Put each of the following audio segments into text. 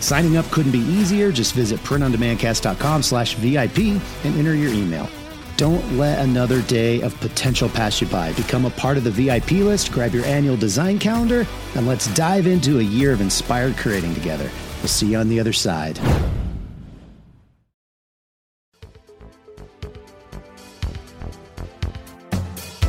Signing up couldn't be easier. Just visit printondemandcast.com slash VIP and enter your email. Don't let another day of potential pass you by. Become a part of the VIP list, grab your annual design calendar, and let's dive into a year of inspired creating together. We'll see you on the other side.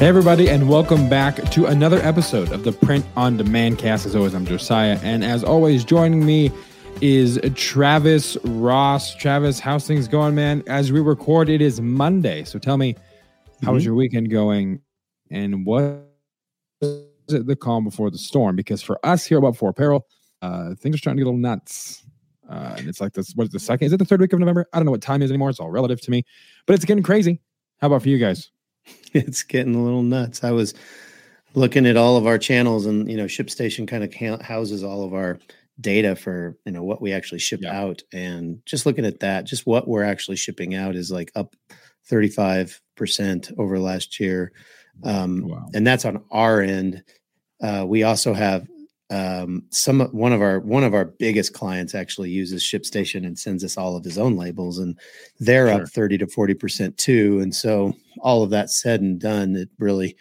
Hey, everybody, and welcome back to another episode of the Print on Demand Cast. As always, I'm Josiah, and as always, joining me is Travis Ross. Travis, how's things going, man? As we record, it is Monday. So tell me, how Mm-hmm. was your weekend going, and what is it the calm before the storm? Because for us here about Four Apparel, uh, things are starting to get a little nuts. Uh, and it's like this, what is the second? Is it the third week of November? I don't know what time is anymore. It's all relative to me, but it's getting crazy. How about for you guys? It's getting a little nuts. I was looking at all of our channels, and you know, ShipStation kind of houses all of our data for you know what we actually ship Yeah. out, and just looking at that, just what we're actually shipping out is like up thirty five percent over last year, um, Wow. and that's on our end. Uh, we also have um, some one of our one of our biggest clients actually uses ShipStation and sends us all of his own labels, and they're Sure. up thirty to forty percent too. And so, all of that said and done, it really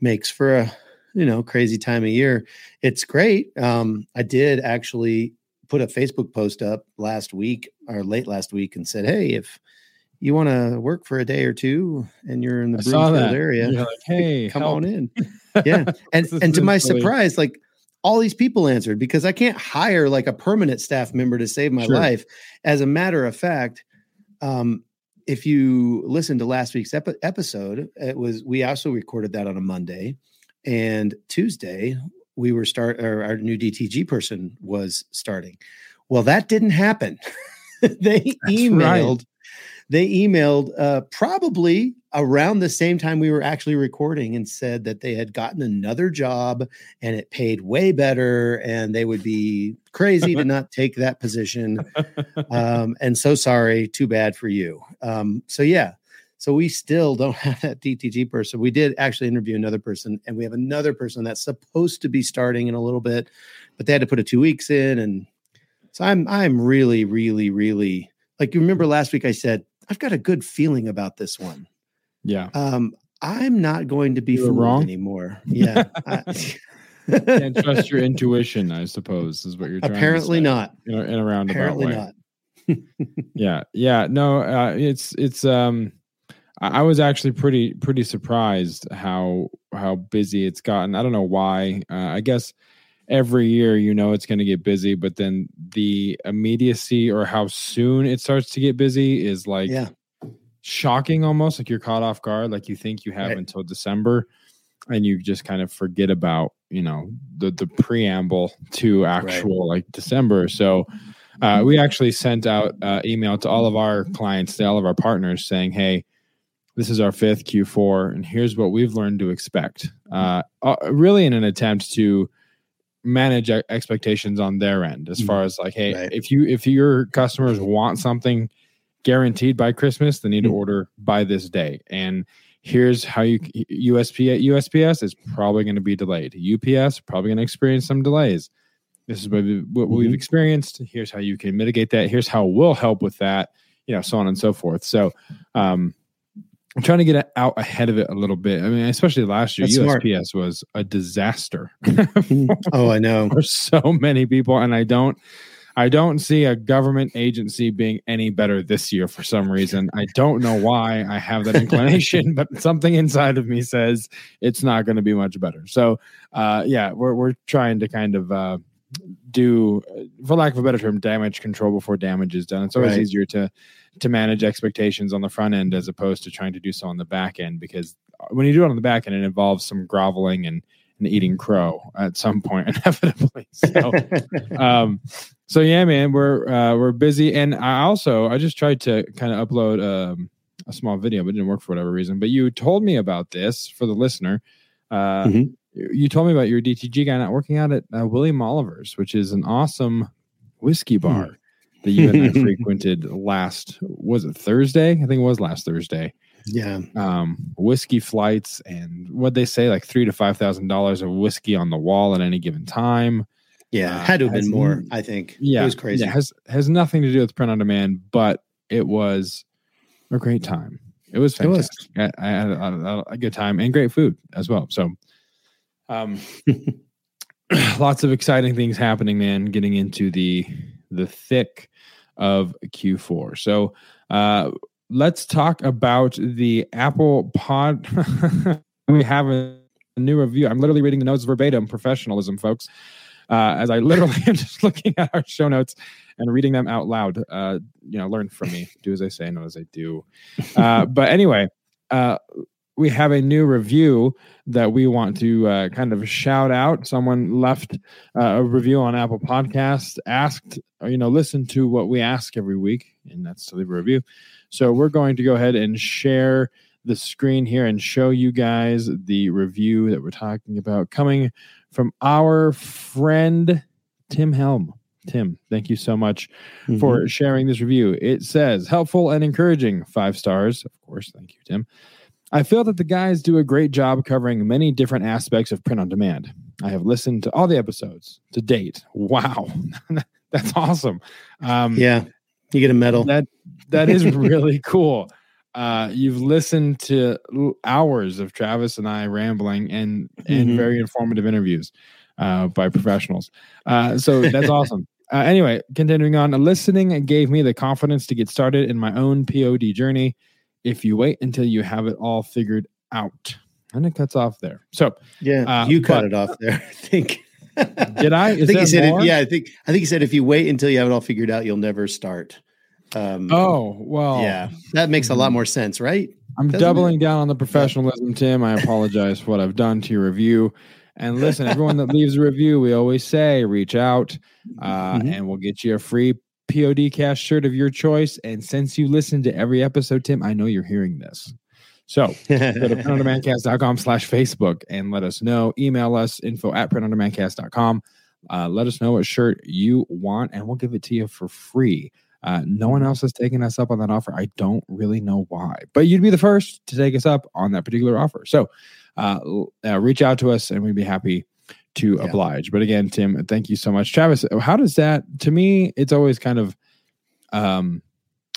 makes for a you know crazy time of year. It's great. Um, I did actually put a Facebook post up last week or late last week and said, "Hey, if you want to work for a day or two and you're in the Broomfield area, like, hey, come on in." Yeah, and and to my surprise, like all these people answered because I can't hire like a permanent staff member to save my Sure. life. As a matter of fact, um, if you listen to last week's epi- episode, it was we also recorded that on a Monday, and Tuesday we were start or our new DTG person was starting. Well, that didn't happen. they right. emailed. They emailed uh, probably around the same time we were actually recording and said that they had gotten another job and it paid way better and they would be crazy to not take that position. Um, and so sorry too bad for you. Um, so yeah. So we still don't have that dtg person. We did actually interview another person and we have another person that's supposed to be starting in a little bit but they had to put a two weeks in. And so i'm i'm really really really like you remember last week i said i've got a good feeling about this one Yeah. um i'm not going to be fooled wrong? anymore yeah I- Can't trust your intuition, I suppose, is what you're trying apparently to say. not In a, in a roundabout apparently way. not Yeah. Yeah. No, uh, it's it's um I, I was actually pretty pretty surprised how how busy it's gotten. I don't know why. Uh, I guess every year you know it's going to get busy, but then the immediacy or how soon it starts to get busy is like yeah shocking almost like you're caught off guard like you think you have Right. until december and you just kind of forget about you know the the preamble to actual like december so uh, we actually sent out uh, email to all of our clients to all of our partners saying hey this is our fifth q4 and here's what we've learned to expect uh, uh, really in an attempt to manage expectations on their end as far as like hey Right. if you if your customers want something guaranteed by christmas they need to Mhm. order by this day and here's how you usp usps is probably going to be delayed ups probably going to experience some delays this is what, we, what we've Mhm. experienced here's how you can mitigate that here's how we'll help with that you know so on and so forth so um I'm trying to get out ahead of it a little bit. I mean, especially last year, That's smart. USPS was a disaster oh i know for so many people, and I don't, I don't see a government agency being any better this year for some reason. I don't know why I have that inclination, but something inside of me says it's not going to be much better. So, uh, yeah, we're we're trying to kind of uh, do, for lack of a better term, damage control before damage is done. It's always right. easier to to manage expectations on the front end as opposed to trying to do so on the back end because when you do it on the back end, it involves some groveling and and eating crow at some point inevitably. So, um, so yeah, man, we're uh, we're busy, and I also I just tried to kind of upload um, a small video, but it didn't work for whatever reason. But you told me about this for the listener. Uh, mm-hmm. You told me about your DTG guy not working out at uh, William Oliver's, which is an awesome whiskey hmm. bar that you and I frequented last. Was it Thursday? I think it was last Thursday. Yeah. Um, whiskey flights and what they say, like three to five thousand dollars of whiskey on the wall at any given time. Yeah, uh, had to have been more. I think. Yeah, it was crazy. Yeah, has has nothing to do with print on demand, but it was a great time. It was fantastic. It was. I, I, had a, a, good time and great food as well. So, um, lots of exciting things happening, man. Getting into the the thick of Q4. So, uh, let's talk about the Apple Pod. we have a, new review. I'm literally reading the notes verbatim, professionalism, folks. Uh, as I literally am just looking at our show notes and reading them out loud. Uh, you know, learn from me. Do as I say, not as I do. Uh, but anyway, uh, we have a new review that we want to uh, kind of shout out. Someone left uh, a review on Apple Podcast, asked, you know, listen to what we ask every week, and that's to leave a review. So we're going to go ahead and share the screen here and show you guys the review that we're talking about coming from our friend Tim Helm. Tim, thank you so much mm-hmm. for sharing this review. It says helpful and encouraging, five stars. Of course, thank you, Tim. I feel that the guys do a great job covering many different aspects of print on demand. I have listened to all the episodes to date. Wow, that's awesome. Um, yeah, you get a medal. That that is really cool. Uh, you've listened to hours of Travis and I rambling and and mm-hmm. very informative interviews uh, by professionals. Uh, so that's awesome. Uh, anyway, continuing on, listening gave me the confidence to get started in my own POD journey. If you wait until you have it all figured out, and it cuts off there. So yeah, uh, you cut but, it off there. I think. Did I? Is I think he said. If, yeah, I think. I think he said if you wait until you have it all figured out, you'll never start. Um, oh well, yeah, that makes a lot more sense, right? I'm Doesn't doubling it? down on the professionalism, Tim. I apologize for what I've done to your review. And listen, everyone that leaves a review, we always say reach out, uh, mm-hmm. and we'll get you a free POD Cast shirt of your choice. And since you listen to every episode, Tim, I know you're hearing this. So go to printondemandcast.com slash Facebook and let us know. Email us info at printondemandcast.com. Uh, let us know what shirt you want, and we'll give it to you for free. Uh, no one else has taken us up on that offer. I don't really know why, but you'd be the first to take us up on that particular offer. So uh, uh, reach out to us and we'd be happy to yeah. oblige. But again, Tim, thank you so much. Travis, how does that, to me, it's always kind of um,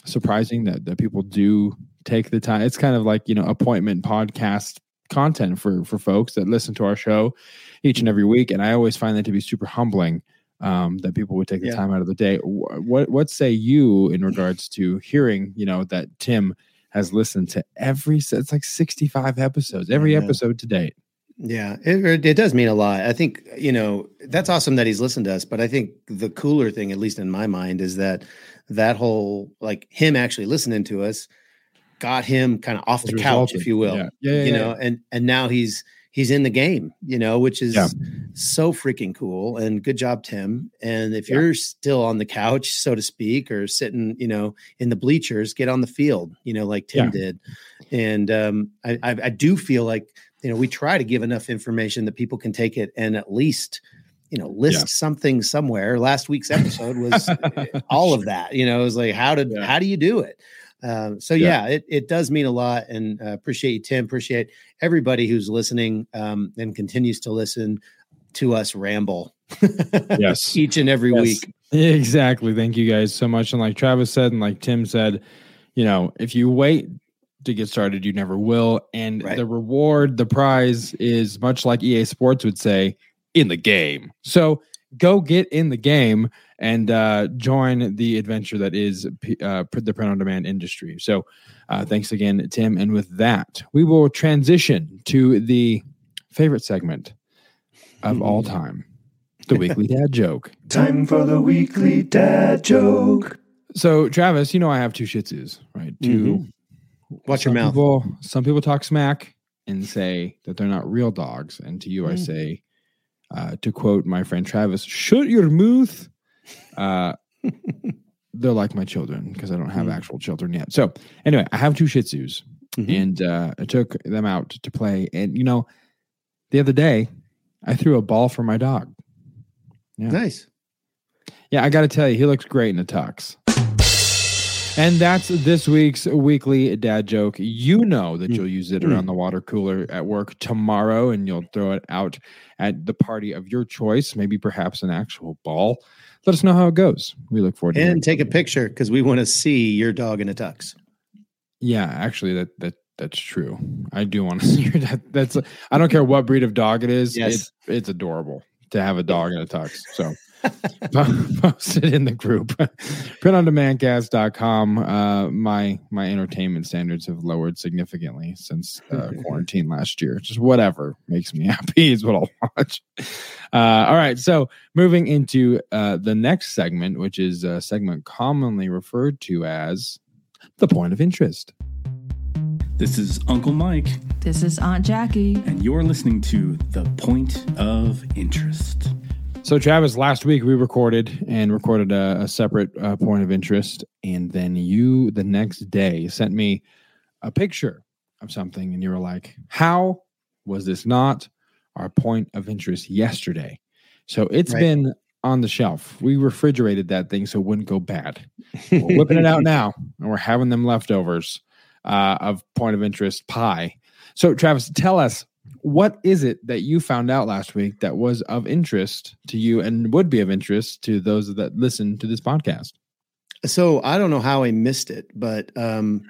surprising that, that people do take the time. It's kind of like, you know, appointment podcast content for for folks that listen to our show each and every week and i always find that to be super humbling um, that people would take the yeah. time out of the day. What what say you in regards to hearing, you know, that Tim has listened to every it's like 65 episodes, every episode to date. Yeah, it, it does mean a lot. I think, you know, that's awesome that he's listened to us, but I think the cooler thing, at least in my mind, is that that whole like him actually listening to us got him kind of off the couch, if you will. Yeah. Yeah, yeah, you know, and and now he's he's in the game, you know, which is yeah. so freaking cool. And good job, Tim. And if yeah. you're still on the couch, so to speak, or sitting, you know, in the bleachers, get on the field, you know, like Tim yeah. did. And um, I, I, I do feel like, you know, we try to give enough information that people can take it and at least, you know, list something somewhere. Last week's episode was all of that. You know, it was like, how did how do you do it? Um, so yeah. yeah, it, it does mean a lot and uh, appreciate you, Tim. Appreciate everybody who's listening um, and continues to listen to us ramble. yes. Each and every yes. week. Exactly. Thank you guys so much. And like Travis said, and like Tim said, you know, if you wait to get started, you never will. And right. the reward, the prize is much like EA Sports would say, in the game. So go get in the game and uh, join the adventure that is uh, the print on demand industry. So, uh, thanks again, Tim. And with that, we will transition to the favorite segment of all time the weekly dad joke. Time for the weekly dad joke. So, Travis, you know I have two Shih Tzus, right? 2 Mhm. Watch your mouth. People, some people talk smack and say that they're not real dogs, and to you I Mm. say, uh, to quote my friend Travis, "Shut your mouth." Uh, they're like my children because I don't have Mm. actual children yet. So, anyway, I have two Shih Tzus, Mhm. and uh, I took them out to play. And you know, the other day, I threw a ball for my dog. Yeah. Nice. Yeah, I got to tell you, he looks great in a tux. And that's this week's weekly dad joke. You know that you'll use it around mm-hmm. the water cooler at work tomorrow, and you'll throw it out at the party of your choice, maybe perhaps an actual ball. Let us know how it goes. We look forward to hearing And take a picture because we want to see your dog in a tux. Yeah, actually, that that that's true. I do want to see your that. That's I don't care what breed of dog it is. Yes. It's it's adorable to have a dog in a tux. So post it in the group. Printondemandcast.com. Uh, my my entertainment standards have lowered significantly since uh, quarantine last year. Just whatever makes me happy is what I'll watch. Uh, all right, so moving into uh, the next segment, which is a segment commonly referred to as the point of interest. This is Uncle Mike, This is Aunt Jackie. and you're listening to The Point of Interest. So, Travis, last week we recorded and recorded a, a separate uh, point of interest, and then you the next day sent me a picture of something, and you were like, "How was this not our point of interest yesterday?" So it's Right. been on the shelf. We refrigerated that thing so it wouldn't go bad. We're whipping it out now, and we're having them leftovers uh, of point of interest pie. So, Travis, tell us what is it that you found out last week that was of interest to you and would be of interest to those that listen to this podcast? So I don't know how I missed it, but um,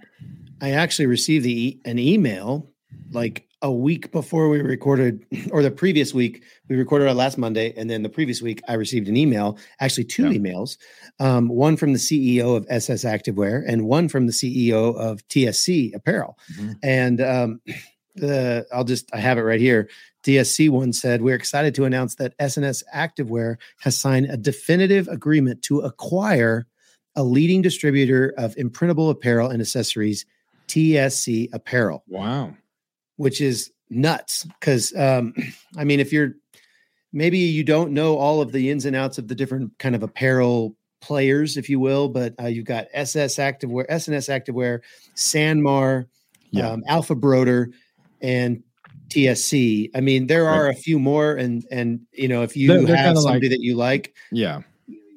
I actually received the an email like a week before we recorded, or the previous week we recorded our last Monday, and then the previous week I received an email, actually two Yeah. emails, um, one from the CEO of SS Activewear and one from the CEO of TSC Apparel, Mhm. and um, the I'll just I have it right here. TSC one said, We're excited to announce that S&S Activewear has signed a definitive agreement to acquire a leading distributor of imprintable apparel and accessories, TSC Apparel, Wow. which is nuts. Because, um, I mean, if you're maybe you don't know all of the ins and outs of the different kind of apparel players, if you will, but uh, you've got SS Activewear, S&S Activewear, Sanmar, Yeah. um, Alpha Broder, and TSC. I mean, there are a few more, and and you know, if you They're- they're have somebody like- that you like, Yeah.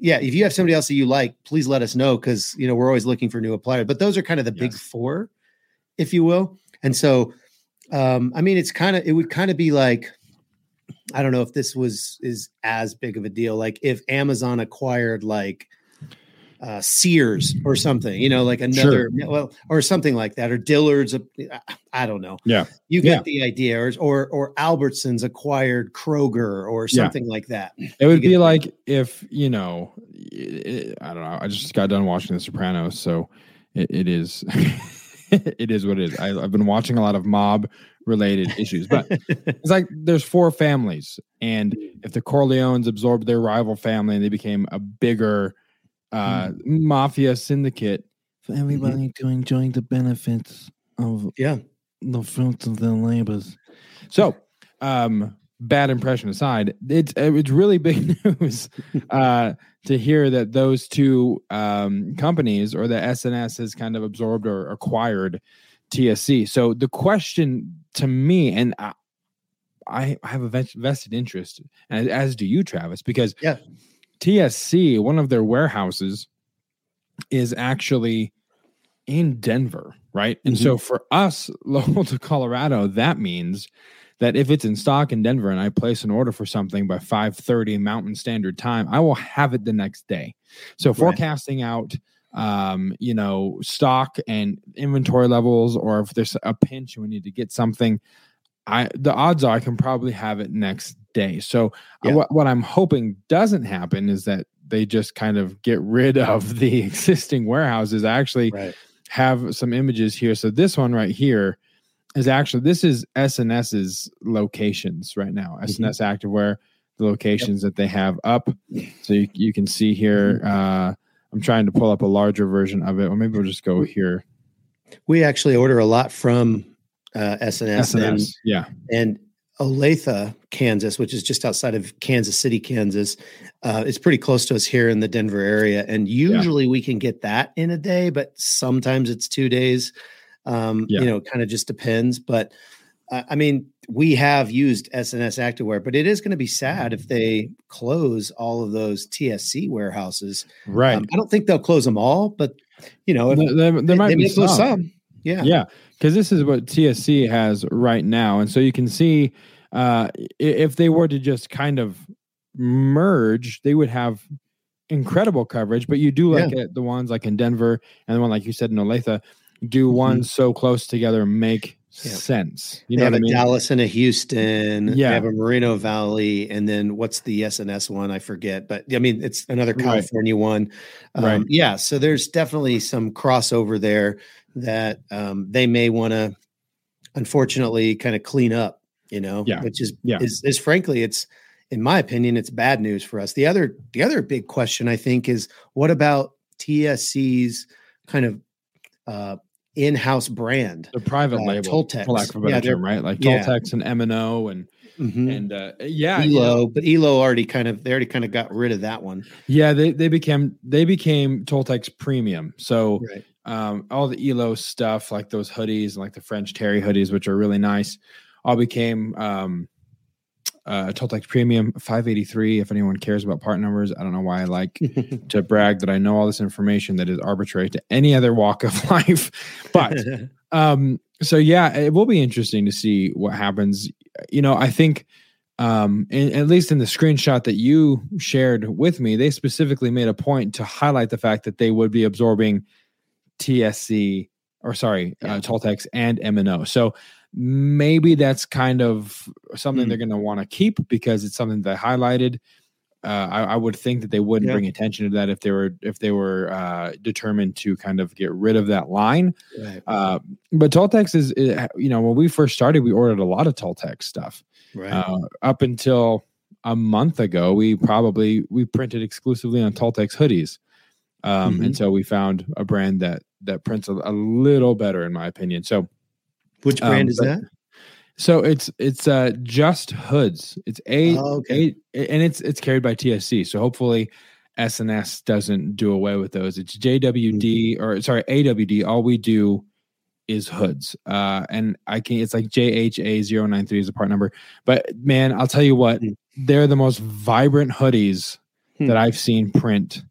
yeah, if you have somebody else that you like, please let us know because you know we're always looking for new appliers. But those are kind of the big four, if you will. And so, um, I mean, it's kind of it would kind of be like, I don't know if this was is as big of a deal. Like if Amazon acquired like uh, Sears or something, you know, like another well, or something like that, or Dillard's. uh, I don't know. Yeah. you get Yeah. the idea, or or or Albertsons acquired Kroger or Yeah. something like that. It would be like if, you know, it, I don't know. I just got done watching The Sopranos. So it, it is. it is what it is. I, I've been watching a lot of mob related issues, but it's like there's four families, and if the Corleones absorbed their rival family and they became a bigger uh, mafia syndicate, for everybody to enjoy the benefits of Yeah. the fruits of their labors. So, um, bad impression aside, it's uh, it's really big news uh, to hear that those two um, companies or the S&S has kind of absorbed or acquired TSC. So the question to me, and I, I have a ves- vested interest, and as do you, Travis, because Yeah. TSC, one of their warehouses, is actually in Denver, right? And so for us local to Colorado, that means that if it's in stock in Denver and I place an order for something by 5:30 Mountain Standard Time, I will have it the next day. So Right. forecasting out um, you know, stock and inventory levels or if there's a pinch and we need to get something I the odds are I can probably have it next day. So uh, Yeah. what what I'm hoping doesn't happen is that they just kind of get rid of the existing warehouses. I actually Right. have some images here. So this one right here is actually this is S&S's locations right now. Mm-hmm. S&S Activewear, the locations that they have up. So you, you can see here. Mm-hmm. Uh, I'm trying to pull up a larger version of it, or maybe we'll just go here. We actually order a lot from uh, S&S, and, yeah, and Olathe, Kansas, which is just outside of Kansas City, Kansas. Uh, it's pretty close to us here in the Denver area, and usually we can get that in a day, but sometimes it's two days. Um, Yeah. You know, kind of just depends. But uh, I mean, we have used S&S Activewear, but it is going to be sad if they close all of those TSC warehouses. right. Um, I don't think they'll close them all, but you know, if there, there- there they, might they be some. some. Yeah. Yeah, because this is what TSC has right now, and so you can see uh, if they were to just kind of merge, they would have incredible coverage. But you do look at the ones like in Denver and the one like you said in Olathe, do ones so close together make Mm-hmm. Yeah. sense. You they know have what I a mean? Dallas and a Houston. Yeah. They have a Moreno Valley, and then what's the S&S one? I forget, but I mean it's another Right. California one. Um, Right. Yeah, so there's definitely some crossover there that um, they may want to, unfortunately, kind of clean up. You know, Yeah. which is Yeah. is is frankly, it's in my opinion, it's bad news for us. The other the other big question I think is what about TSC's kind of uh, in-house brand? The private uh, label, Tultex. for lack of a Yeah, better they're- term, right? Like yeah. Tultex and M and O, and Mhm. and uh, yeah, Elo, but Elo already kind of they already kind of got rid of that one. yeah, they they became they became Tultex premium. So Right. Um, all the Elo stuff, like those hoodies and like the French Terry hoodies, which are really nice, all became um, uh, Tultex Premium 583. If anyone cares about part numbers, I don't know why I like to brag that I know all this information that is arbitrary to any other walk of life. But um, so yeah, it will be interesting to see what happens. You know, I think um in, at least in the screenshot that you shared with me they specifically made a point to highlight the fact that they would be absorbing tsc or sorry uh, tultex and m&o so maybe that's kind of something Hmm. they're going to want to keep because it's something they highlighted uh, I, I would think that they wouldn't Yeah. bring attention to that if they were if they were uh, determined to kind of get rid of that line right, uh, but Tultex is, uh, you know, when we first started, we ordered a lot of Tultex stuff. right. Uh, up until a month ago, we probably we printed exclusively on Tultex hoodies um, Mhm. until we found a brand that that prints a, a little better, in my opinion. So, Which um, brand is but- that? so it's it's uh, just hoods. It's a, Oh, okay. a- and it's it's carried by TSC. So hopefully. S&S doesn't do away with those. It's JWD or sorry AWD. All we do is hoods. Uh, and I can it's like JHA093 is the part number. But man, I'll tell you what, Hmm. they're the most vibrant hoodies Hmm. that I've seen print.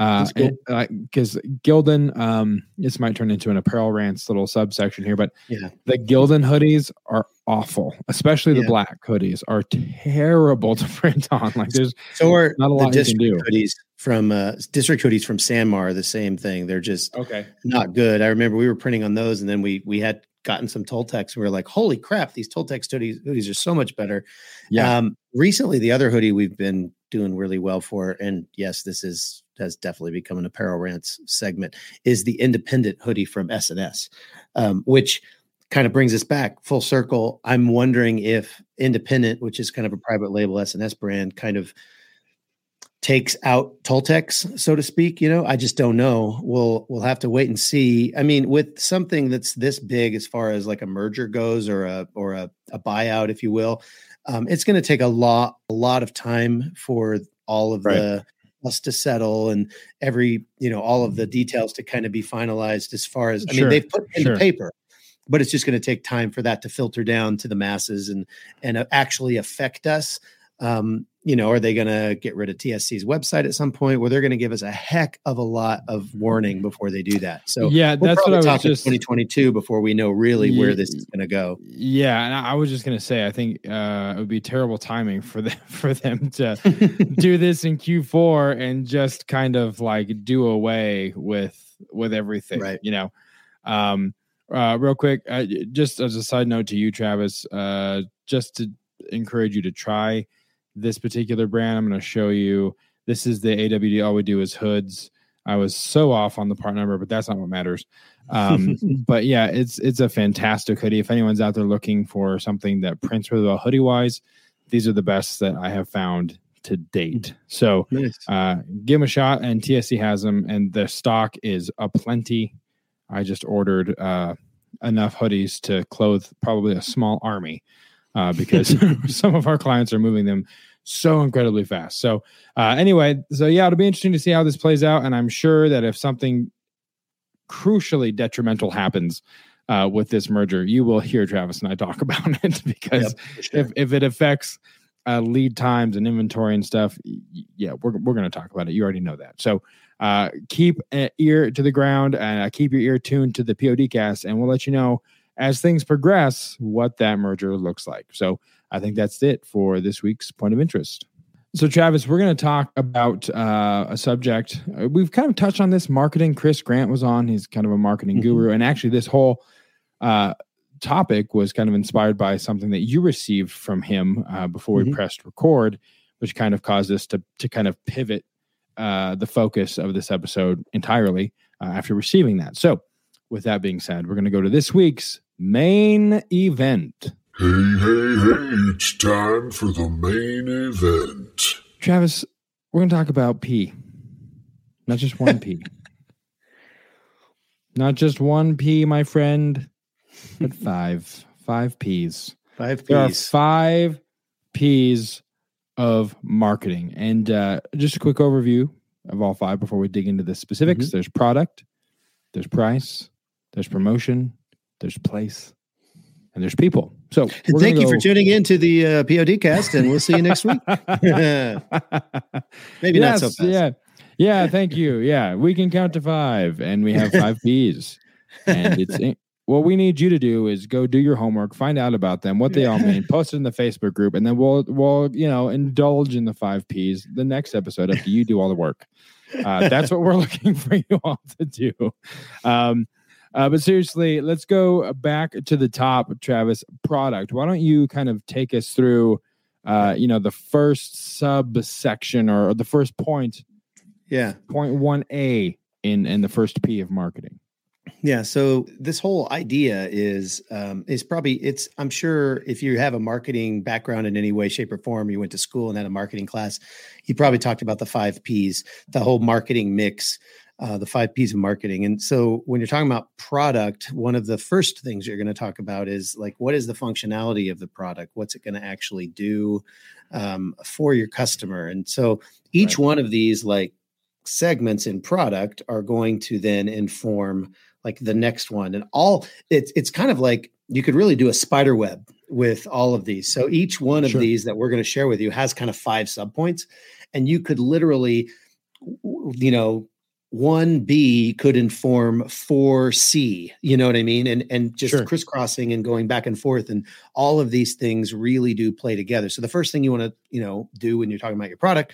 Uh, That's cool. because Gildan, um, this might turn into an apparel rants little subsection here, but Yeah. the Gildan hoodies are awful, especially the Yeah. black hoodies are terrible to print on. Like there's So are not a lot you can do. hoodies from uh, district hoodies from Sanmar are the same thing. They're just okay. not good. I remember we were printing on those, and then we we had gotten some Tultex. And we were like, "Holy crap! These Tultex hoodies hoodies are so much better." Yeah. Um, recently, the other hoodie we've been doing really well for, and yes, this is has definitely become an apparel rants segment, is the independent hoodie from S&S, um, which kind of brings us back full circle. I'm wondering if independent, which is kind of a private label S&S brand, kind of takes out Tultex, so to speak. You know, I just don't know. We'll we'll have to wait and see. I mean, with something that's this big as far as like a merger goes or a or a, a buyout, if you will, um, it's going to take a lot a lot of time for all of Right. the us to settle and every you know all of the details to kind of be finalized as far as I Sure, mean they've put in sure. the paper but it's just going to take time for that to filter down to the masses and and uh, actually affect us um you know are they going to get rid of tsc's website at some point? Where they're going to give us a heck of a lot of warning before they do that. So yeah, that's what I was talking just 2022 before we know really where this is going to go. Yeah, and I was just gonna say, I think uh, it would be terrible timing for them for them to do this in Q4 and just kind of like do away with with everything, Right. You know, um, uh, real quick, uh, just as a side note to you, Travis, uh, just to encourage you to try this particular brand, I'm going to show you. This is the AWD. All we do is hoods. I was so off on the part number, but that's not what matters. Um, but yeah, it's it's a fantastic hoodie. If anyone's out there looking for something that prints really well hoodie wise, these are the best that I have found to date. So Nice. uh, give them a shot, and TSC has them, and the stock is a plenty. I just ordered uh, enough hoodies to clothe probably a small army uh, because some of our clients are moving them so incredibly fast. So uh, anyway, so yeah, it'll be interesting to see how this plays out, and I'm sure that if something crucially detrimental happens uh, with this merger, you will hear Travis and I talk about it because Yep, sure. if if it affects uh, lead times and inventory and stuff, yeah, we're we're going to talk about it. You already know that. So uh, keep an ear to the ground and uh, keep your ear tuned to the PODcast, and we'll let you know as things progress what that merger looks like. So I think that's it for this week's point of interest. So, Travis, we're going to talk about uh, a subject. Uh, We've kind of touched on this marketing. Chris Grant was on. He's kind of a marketing Mhm. guru. And actually, this whole uh, topic was kind of inspired by something that you received from him uh, before we Mhm. pressed record, which kind of caused us to, to kind of pivot uh, the focus of this episode entirely uh, after receiving that. So, with that being said, we're going to go to this week's main event. Hey, hey, hey, it's time for the main event. Travis, we're going to talk about P. Not just one P. Not just one P, my friend, but five. Five P's. Five There are P's. five P's of marketing. And uh, just a quick overview of all five before we dig into the specifics. Mm-hmm. There's product, there's price, there's promotion, there's place, and there's people. So thank you for tuning in to the uh, PODcast, and we'll see you next week. Maybe not so fast. Yeah. Yeah. Thank you. Yeah. We can count to five and we have five P's. And it's what we need you to do is go do your homework, find out about them, what they all mean, post it in the Facebook group, and then we'll we'll you know indulge in the five P's the next episode after you do all the work. Uh, that's what we're looking for you all to do. Um, uh, but seriously, let's go back to the top, Travis. Product. Why don't you kind of take us through, uh, you know, the first subsection or the first point, Yeah. point one A in in the first P of marketing. Yeah. So this whole idea is um, is probably it's. I'm sure if you have a marketing background in any way, shape, or form, you went to school and had a marketing class, you probably talked about the five P's, the whole marketing mix, uh, the five P's of marketing. And so when you're talking about product, one of the first things you're going to talk about is like what is the functionality of the product? What's it going to actually do um, for your customer? And so each Right. one of these like segments in product are going to then inform like the next one and all it's it's kind of like you could really do a spider web with all of these so each one of Sure. these that we're going to share with you has kind of five subpoints and you could literally you know 1b could inform 4c you know what i mean? And and just Sure. crisscrossing and going back and forth and all of these things really do play together. So the first thing you want to you know do when you're talking about your product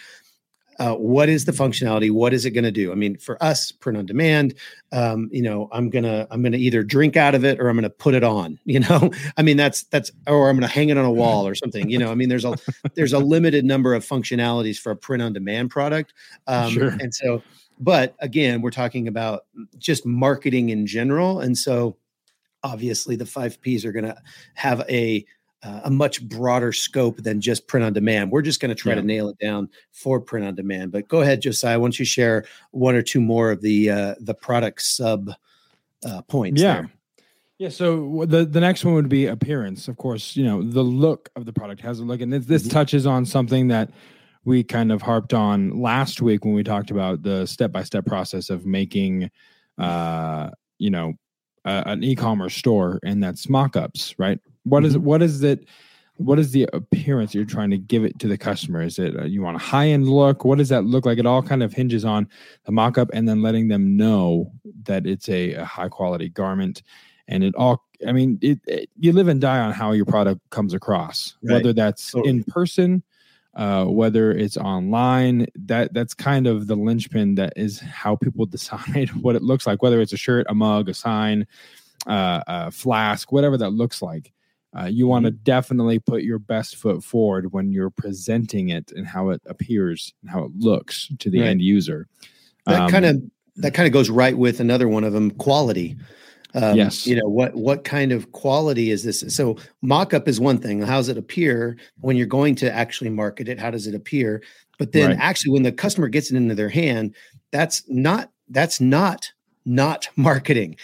uh, what is the functionality? What is it going to do? I mean for us print on demand um, you know i'm gonna i'm gonna either drink out of it or i'm gonna put it on you know? I mean that's that's or i'm gonna hang it on a wall or something you know? I mean there's a there's a limited number of functionalities for a print on demand product um, Sure. and so but again we're talking about just marketing in general and so obviously the five p's are going to have a uh, a much broader scope than just print on demand. We're just going to try Yeah. to nail it down for print on demand. But go ahead, Josiah. Why don't you share one or two more of the uh, the product sub uh, points? Yeah. there? Yeah. So the the next one would be appearance. Of course, you know the look of the product has a look, and this, this Mhm. touches on something that we kind of harped on last week when we talked about the step by step process of making, uh, you know, uh, an e-commerce store, and that's mock-ups, right? What is what is it? What is the appearance you're trying to give it to the customer? Is it uh, you want a high end look? What does that look like? It all kind of hinges on the mock up and then letting them know that it's a, a high quality garment. And it all, I mean, it, it- you live and die on how your product comes across, Right. whether that's Totally. in person, uh, whether it's online. That that's kind of the linchpin that is how people decide what it looks like, whether it's a shirt, a mug, a sign. uh, uh, flask, whatever that looks like. Uh, you want to Mm-hmm. definitely put your best foot forward when you're presenting it and how it appears and how it looks to the Right. end user. That Um, kind of that kind of goes right with another one of them, quality. Um, Yes. You know what what kind of quality is this? So mock-up is one thing. How does it appear when you're going to actually market it? How does it appear? But then Right. actually, when the customer gets it into their hand, that's not that's not not marketing.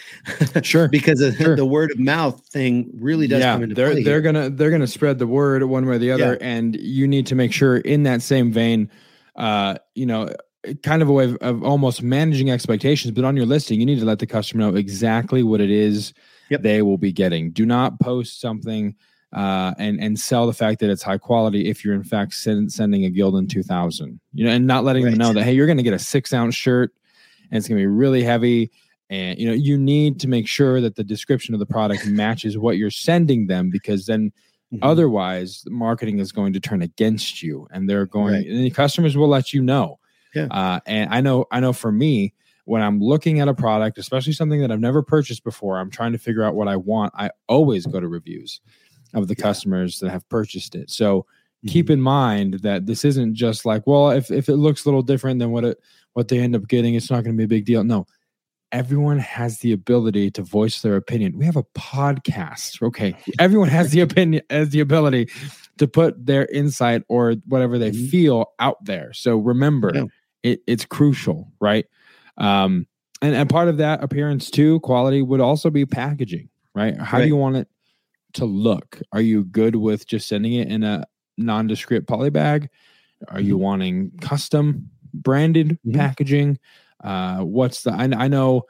Sure. because of Sure. the word of mouth thing really does yeah, come into they're play. they're here. gonna they're gonna spread the word one way or the other, and you need to make sure in that same vein, uh, you know, kind of a way of, of almost managing expectations. But on your listing, you need to let the customer know exactly what it is Yep. they will be getting. Do not post something. Uh, and and sell the fact that it's high quality if you're in fact send, sending a Gildan 2000, you know, and not letting them know that hey, you're going to get a six ounce shirt, and it's going to be really heavy, and you know you need to make sure that the description of the product matches what you're sending them because then Mhm. otherwise the marketing is going to turn against you and they're going Right. and the customers will let you know Yeah. uh, and i know i know for me when i'm looking at a product especially something that i've never purchased before i'm trying to figure out what i want i always go to reviews of the customers that have purchased it so keep Mm-hmm. in mind that this isn't just like well if, if it looks a little different than what it what they end up getting it's not going to be a big deal no everyone has the ability to voice their opinion we have a podcast okay everyone has the opinion has the ability to put their insight or whatever they Mhm. feel out there so remember Yeah. It, it's crucial right? Um and, and part of that appearance too quality would also be packaging right? How do you want it to look? Are you good with just sending it in a nondescript poly bag? Are you wanting custom branded Mhm. packaging? Uh what's the i, I know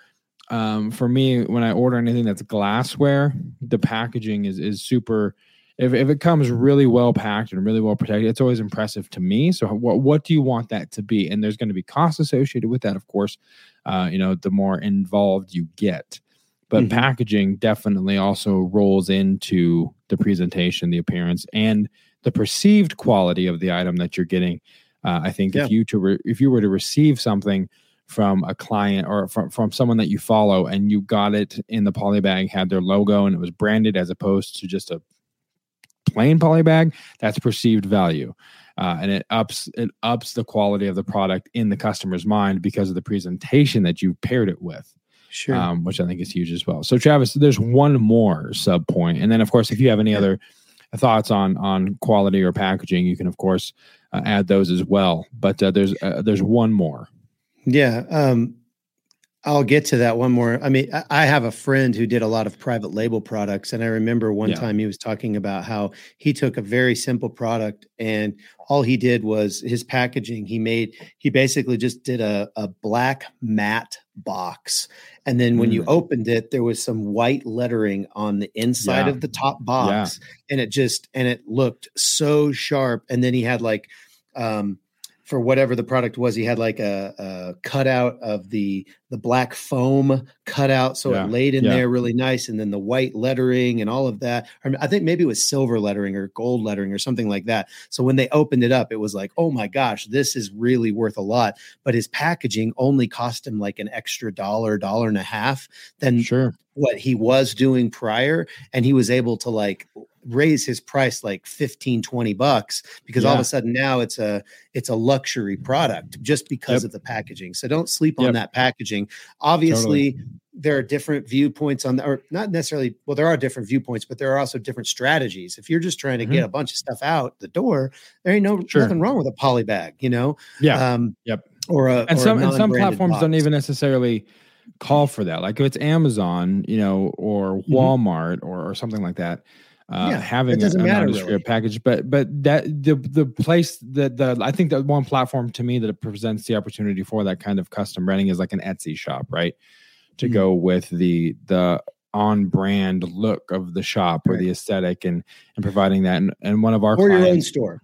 um for me when i order anything that's glassware the packaging is is super if, if it comes really well packed and really well protected it's always impressive to me so what what do you want that to be and there's going to be costs associated with that of course uh you know the more involved you get but Mhm. packaging definitely also rolls into the presentation the appearance and the perceived quality of the item that you're getting uh, i think Yeah. if you to re- if you were to receive something from a client or from, from someone that you follow and you got it in the poly bag had their logo and it was branded as opposed to just a plain poly bag that's perceived value uh, and it ups it ups the quality of the product in the customer's mind because of the presentation that you paired it with sure. um, which I think is huge as well. So, Travis, there's one more sub point, and then of course, if you have any other thoughts on on quality or packaging, you can of course uh, add those as well. But uh, there's uh, there's one more. Yeah. Um, I'll get to that one more. I mean, I, have a friend who did a lot of private label products, and I remember one Yeah. time he was talking about how he took a very simple product and all he did was his packaging. He made he basically just did a, a black matte box, and then when you Mm. opened it, there was some white lettering on the inside Yeah. of the top box, and it just and it looked so sharp. And then he had like um for whatever the product was, he had like a, a cutout of the the black foam cutout, so Yeah, it laid in yeah. there really nice, and then the white lettering and all of that. I, think maybe it was silver lettering or gold lettering or something like that. So when they opened it up, it was like, oh my gosh, this is really worth a lot. But his packaging only cost him like an extra dollar, dollar and a half than Sure. what he was doing prior and he was able to like raise his price like 15 20 bucks because all of a sudden now it's a it's a luxury product just because Yep. of the packaging so don't sleep Yep. on that packaging obviously there are different viewpoints on the or not necessarily well there are different viewpoints but there are also different strategies if you're just trying to get a bunch of stuff out the door there ain't no Mm-hmm. Sure. nothing wrong with a poly bag you know Yeah. um Yep. or a and or a some and some platforms don't even necessarily call for that. Like if it's Amazon, you know, or Mhm. Walmart or, or something like that. Uh, Yeah, having a, a matter, nondescript really. package, but but that the the place that the I think that one platform to me that it presents the opportunity for that kind of custom branding is like an Etsy shop, right? To Mhm. go with the the on brand look of the shop or the aesthetic and and providing that and, and one of our or your own store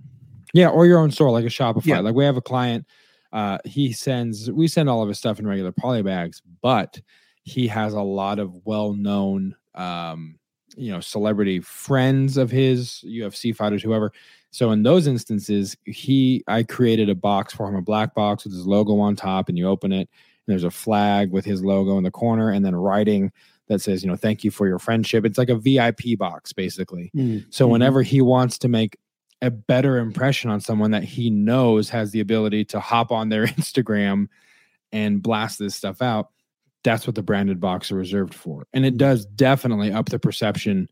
yeah, or your own store, like a Shopify. Yeah. Like we have a client, uh, he sends we send all of his stuff in regular poly bags, but he has a lot of well-known um, you know, celebrity friends of his, UFC fighters, whoever. So in those instances, he I created a box for him, a black box with his logo on top, and you open it, and there's a flag with his logo in the corner, and then writing that says, you know, thank you for your friendship. It's like a VIP box, basically. Mm. So Mhm. whenever he wants to make a better impression on someone that he knows has the ability to hop on their Instagram and blast this stuff out, that's what the branded box are reserved for. And it does definitely up the perception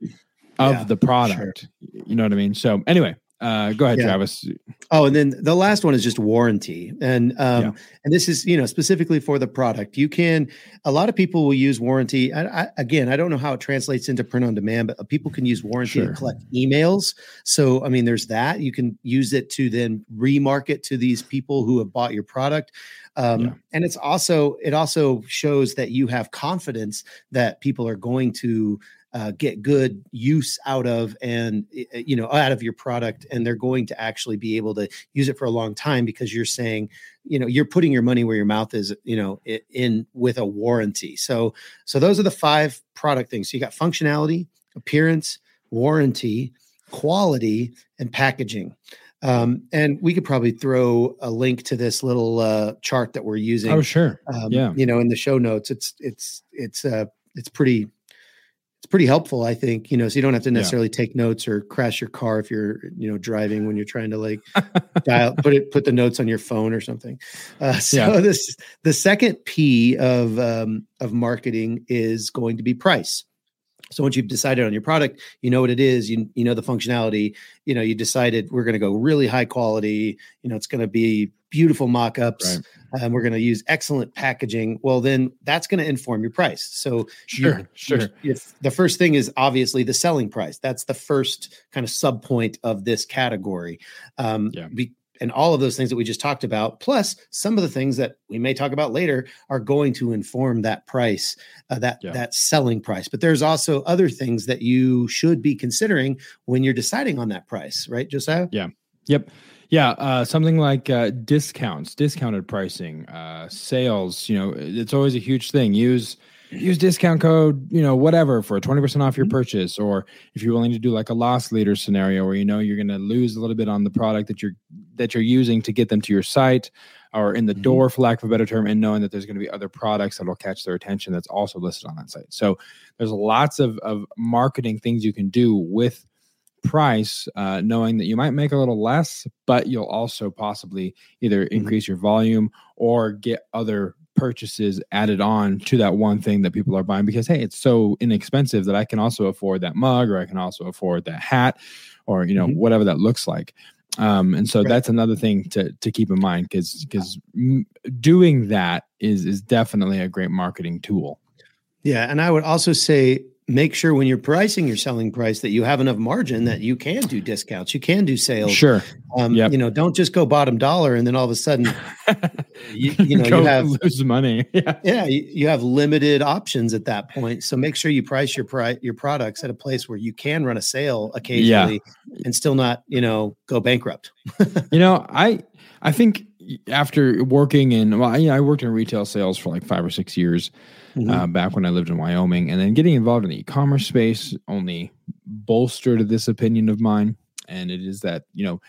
of Yeah, the product. You know what I mean? So anyway, uh, go ahead, Yeah. Travis. Oh, and then the last one is just warranty, and um, Yeah. and this is you know specifically for the product. You can a lot of people will use warranty. I, I, again, I don't know how it translates into print on demand, but people can use warranty Sure. to collect emails. So I mean, there's that. You can use it to then remarket to these people who have bought your product. Um, Yeah. And it's also it also shows that you have confidence that people are going to uh, get good use out of and uh, you know out of your product and they're going to actually be able to use it for a long time because you're saying you know you're putting your money where your mouth is you know in with a warranty so so those are the five product things so you got functionality appearance warranty quality and packaging um, and we could probably throw a link to this little uh, chart that we're using Oh, sure. um, Yeah. you know in the show notes it's it's it's uh it's pretty it's pretty helpful i think you know so you don't have to Yeah. necessarily take notes or crash your car if you're you know driving when you're trying to like dial put it put the notes on your phone or something uh so Yeah. this the second p of um of marketing is going to be price so once you've decided on your product, you know what it is, you you know the functionality, you know, you decided we're going to go really high quality, you know, it's going to be beautiful mock-ups, and we're going to use excellent packaging. Well, then that's going to inform your price. So you- Sure. Sure. your- your- the first thing is obviously the selling price. That's the first kind of sub point of this category. Um, Yeah. be- and all of those things that we just talked about, plus some of the things that we may talk about later, are going to inform that price, uh, that Yeah. that selling price. But there's also other things that you should be considering when you're deciding on that price, right, Josiah? Yeah yep. Yeah. Uh, something like uh, discounts, discounted pricing, uh, sales. You know, it's always a huge thing. Use use discount code. You know, whatever for twenty percent off your Mhm. purchase, or if you're willing to do like a loss leader scenario where you know you're going to lose a little bit on the product that you're that you're using to get them to your site or in the Mhm. door, for lack of a better term, and knowing that there's going to be other products that will catch their attention that's also listed on that site. So there's lots of of marketing things you can do with price, uh, knowing that you might make a little less, but you'll also possibly either increase your volume or get other purchases added on to that one thing that people are buying because hey, it's so inexpensive that I can also afford that mug or I can also afford that hat or you know Mhm. whatever that looks like. Um, and so Right. that's another thing to to keep in mind because because doing that is is definitely a great marketing tool. Yeah, and I would also say make sure when you're pricing your selling price that you have enough margin that you can do discounts, you can do sales. Sure, Um, Yep. You know, don't just go bottom dollar and then all of a sudden, you, you know, you have lose money. Yeah. yeah, you, you have limited options at that point. So make sure you price your pri- your products at a place where you can run a sale occasionally and still not, you know, go bankrupt. you know i i think after working in well you know, i worked in retail sales for like five or six years Mhm. uh, back when i lived in wyoming and then getting involved in the e-commerce space only bolstered this opinion of mine and it is that you know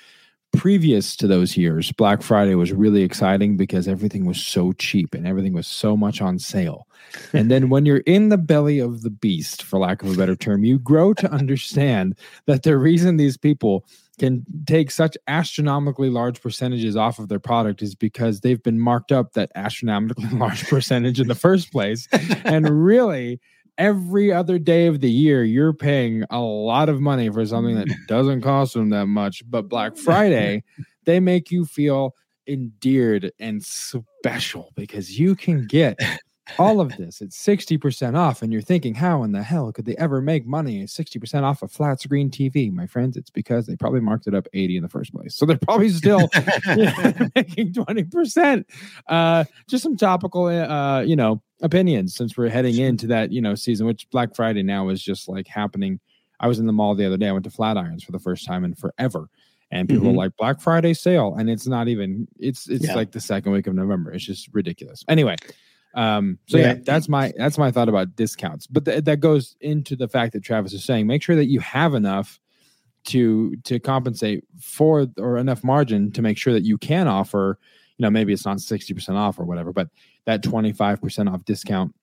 previous to those years black friday was really exciting because everything was so cheap and everything was so much on sale and then when you're in the belly of the beast for lack of a better term you grow to understand that the reason these people can take such astronomically large percentages off of their product is because they've been marked up that astronomically large percentage in the first place. And really, every other day of the year, you're paying a lot of money for something that doesn't cost them that much. But Black Friday, they make you feel endeared and special because you can get all of this it's 60% off and you're thinking how in the hell could they ever make money at 60% off a flat screen tv my friends it's because they probably marked it up 80 in the first place. So they're probably still making 20% uh just some topical uh you know opinions since we're heading into that you know season which black friday now is just like happening. I was in the mall the other day i went to flatirons for the first time in forever and people Mhm. like black friday sale and it's not even it's it's Yeah. like the second week of november. It's just ridiculous. Anyway um so yeah. Yeah. that's my that's my thought about discounts but th- that goes into the fact that travis is saying make sure that you have enough to to compensate for or enough margin to make sure that you can offer you know maybe it's not 60% off or whatever but that 25% off discount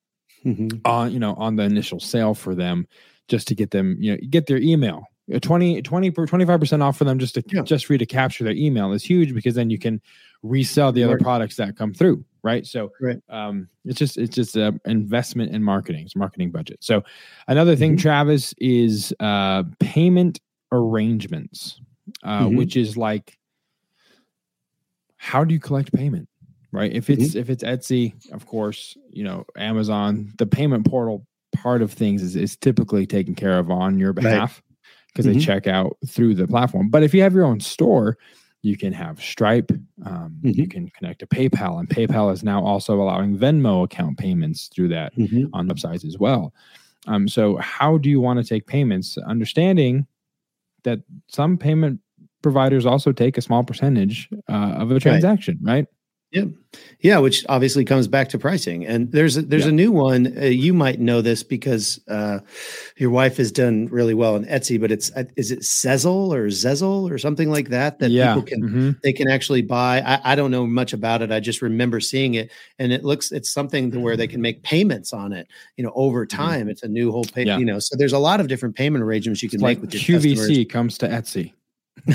Mhm. on you know on the initial sale for them just to get them you know get their email Uh, 20 20 25 percent off for them just to Yeah. just for you to capture their email is huge because then you can resell the other Right. products that come through right so Right. um it's just it's just an investment in marketing it's marketing budget so another thing Mhm. travis is uh payment arrangements uh Mhm. which is like how do you collect payment right if it's if it's etsy of course you know amazon the payment portal part of things is, is typically taken care of on your behalf because Mhm. they check out through the platform but if you have your own store you can have stripe um, you can connect to paypal and paypal is now also allowing venmo account payments through that Mhm. on websites as well. Um, so, how do you want to take payments? Understanding that some payment providers also take a small percentage uh, of a transaction, right? Yeah, yeah, which obviously comes back to pricing. And there's a, there's Yeah. a new one. Uh, you might know this because uh, your wife has done really well on Etsy. But it's uh, is it Sezzle or Zezzle or something like that that yeah. people can Mhm. they can actually buy. I, I don't know much about it. I just remember seeing it, and it looks it's something to where they can make payments on it. You know, over time, it's a new whole pay. Mm-hmm. Yeah. You know, so there's a lot of different payment arrangements you can It's like make with your customers. QVC comes to Etsy.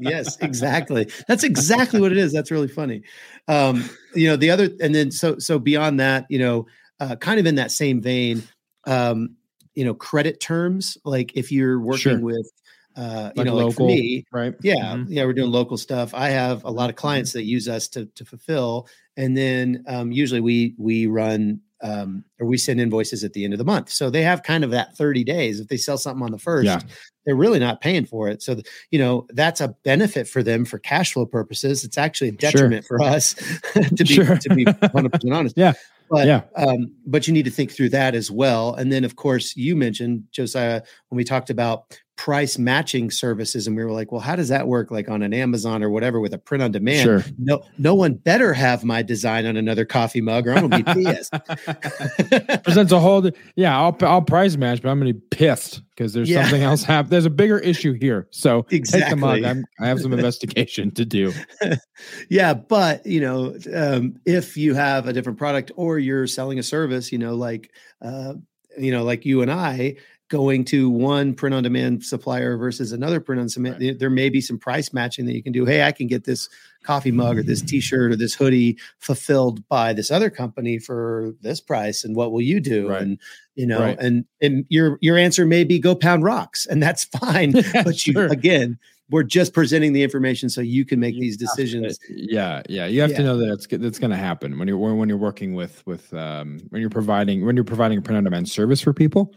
yes, exactly. That's exactly what it is. That's really funny. Um, you know, the other, and then so so beyond that, you know, uh, kind of in that same vein, um, you know, credit terms. Like if you're working Sure. with, uh, you Like know, like for me, right? yeah, Mhm. yeah, we're doing local stuff. I have a lot of clients that use us to to fulfill, and then um, usually we we run um, or we send invoices at the end of the month. So they have kind of that thirty days. If they sell something on the first, Yeah. they're really not paying for it. So th- you know that's a benefit for them for cash flow purposes. It's actually a Sure. detriment for us to be Sure. to be one hundred percent honest. Yeah. But Yeah. um, but you need to think through that as well. And then of course you mentioned Josiah when we talked about price matching services, and we were like, well, how does that work? Like on an Amazon or whatever with a print on demand. Sure. No, no one better have my design on another coffee mug, or I'm gonna be pissed. Presents a whole, yeah, I'll, I'll price match, but I'm to be pissed because there's Yeah. something else happening. There's a bigger issue here. So take the mug. I'm, I have some investigation to do. yeah but you know um, if you have a different product or you're selling a service you know like uh, you know like you and i going to one print on demand supplier versus another print on demand Right. there may be some price matching that you can do hey i can get this coffee mug or this t-shirt or this hoodie fulfilled by this other company for this price and what will you do Right. and you know Right. and and your your answer may be go pound rocks and that's fine Yeah, but you sure. again we're just presenting the information so you can make You these have to- decisions yeah, yeah. You have Yeah. to know that it's that's going to happen when you're when when you're working with with um, when you're providing when you're providing a print on demand service for people.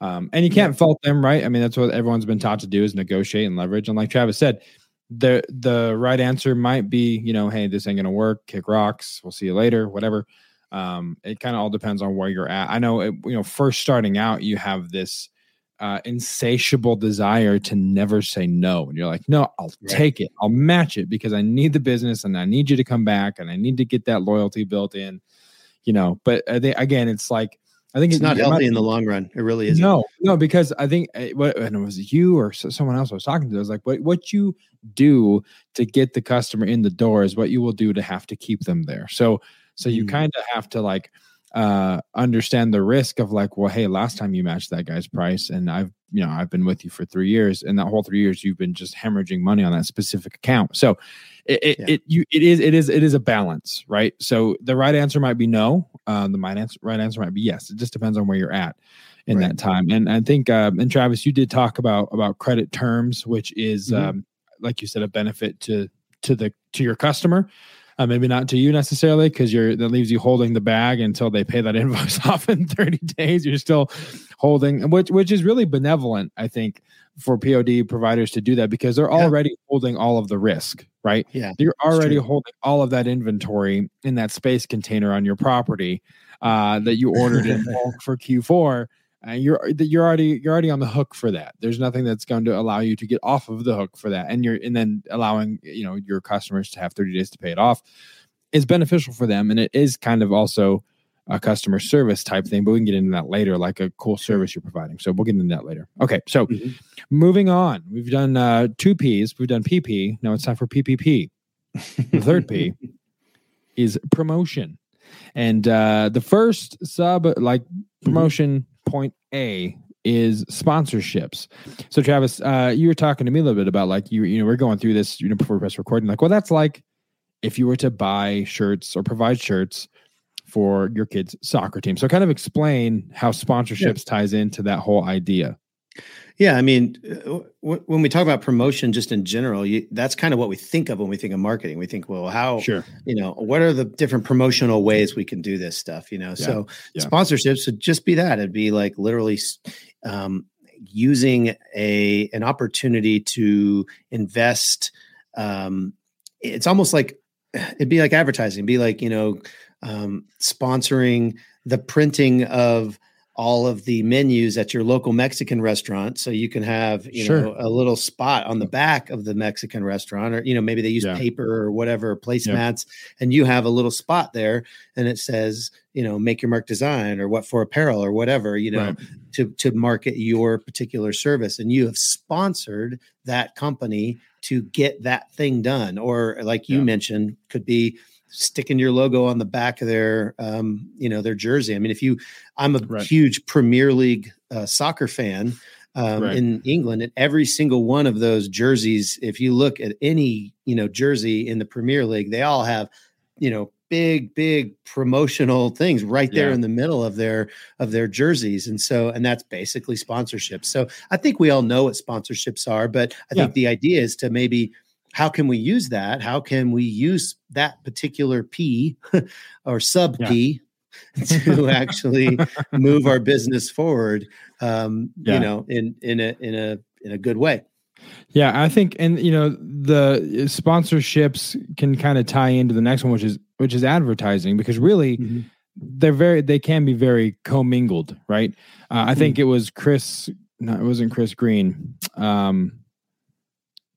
Um, and you can't fault them, right? I mean, that's what everyone's been taught to do is negotiate and leverage. And like Travis said, the the right answer might be, you know, hey, this ain't gonna work. Kick rocks. We'll see you later. Whatever. Um, it kind of all depends on where you're at. I know, it, you know, first starting out, you have this uh, insatiable desire to never say no, and you're like, no, I'll Right. take it. I'll match it because I need the business and I need you to come back and I need to get that loyalty built in. You know, but I think again, it's like I think it's it- not healthy in the long run. It really isn't. no, no, because I think uh, what and it was you or someone else I was talking to. I was like, what what you do to get the customer in the door is what you will do to have to keep them there. So so you Mm. kind of have to like uh understand the risk of like, well, hey, last time you matched that guy's price, and I've you know I've been with you for three years, and that whole three years you've been just hemorrhaging money on that specific account. So it it, Yeah. it you it is it is it is a balance, right? So the right answer might be no. Um, the right answer right answer might be yes. It just depends on where you're at in Right. that time. And I think um, and Travis, you did talk about about credit terms, which is Mhm. um, like you said, a benefit to to the to your customer. Uh, maybe not to you necessarily because you're that leaves you holding the bag until they pay that invoice off in 30 days. You're still holding, which which is really benevolent, I think, for POD providers to do that because they're Yeah. already holding all of the risk, right? Yeah, You're already holding all of that inventory in that space container on your property uh, that you ordered in bulk for Q4. And you're you're already you're already on the hook for that. There's nothing that's going to allow you to get off of the hook for that, and you're and then allowing you know your customers to have 30 days to pay it off is beneficial for them, and it is kind of also a customer service type thing. But we can get into that later, like a cool service you're providing. So we'll get into that later. Okay, so Mhm. moving on, we've done uh, two P's. We've done PP. Now it's time for PPP. The third P is promotion. And uh, the first sub like promotion mm-hmm. Point A is sponsorships. So Travis, uh, you were talking to me a little bit about like you you know we're going through this you know before we press recording like well that's like if you were to buy shirts or provide shirts for your kids soccer team. So kind of explain how sponsorships yeah. ties into that whole idea. Yeah, I mean, uh, when we talk about promotion, just in general, you, that's kind of what we think of when we think of marketing. We think, well, how, sure. you know, what are the different promotional ways we can do this stuff? You know, yeah. so yeah. sponsorships would just be that. It'd be like literally um, using a an opportunity to invest. Um, it's almost like it'd be like advertising. It'd be like you know, um, sponsoring the printing of all of the menus at your local Mexican restaurant. So you can have, you sure. know, a little spot on the back of the Mexican restaurant, or, you know, maybe they use yeah. paper or whatever placemats, and you have a little spot there and it says, you know, make your mark design or what for apparel or whatever, you know, right. to, to market your particular service. And you have sponsored that company to get that thing done. Or like you yeah. mentioned, could be, sticking your logo on the back of their um, you know their jersey. I mean, if you, I'm a right. huge Premier League uh, soccer fan um, right. in England, and every single one of those jerseys, if you look at any you know jersey in the Premier League, they all have you know big big promotional things right there yeah. in the middle of their of their jerseys and so and that's basically sponsorships so i think we all know what sponsorships are but i yeah. think the idea is to maybe how can we use that? How can we use that particular P or sub P yeah. to actually move our business forward? Um, yeah. You know, in in a in a in a good way. Yeah, I think, and you know, the sponsorships can kind of tie into the next one, which is which is advertising, because really. Mm-hmm they're very they can be very commingled right uh, i think mm. it was chris no it wasn't chris green um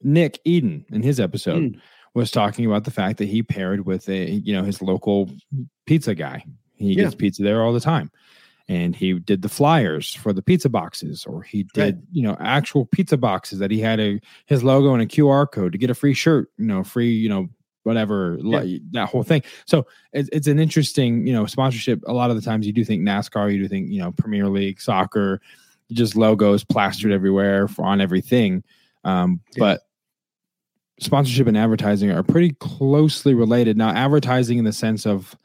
Nick Eden in his episode mm. was talking about the fact that he paired with a you know his local pizza guy. He yeah. gets pizza there all the time. And he did the flyers for the pizza boxes, or he did, right. you know, actual pizza boxes that he had a his logo and a QR code to get a free shirt, you know, free, you know, whatever yeah. that whole thing. So it's, it's an interesting, you know, sponsorship. A lot of the times you do think NASCAR, you do think, you know, Premier League, soccer, just logos plastered everywhere for, on everything. Um, yeah. But sponsorship and advertising are pretty closely related. Now, advertising in the sense of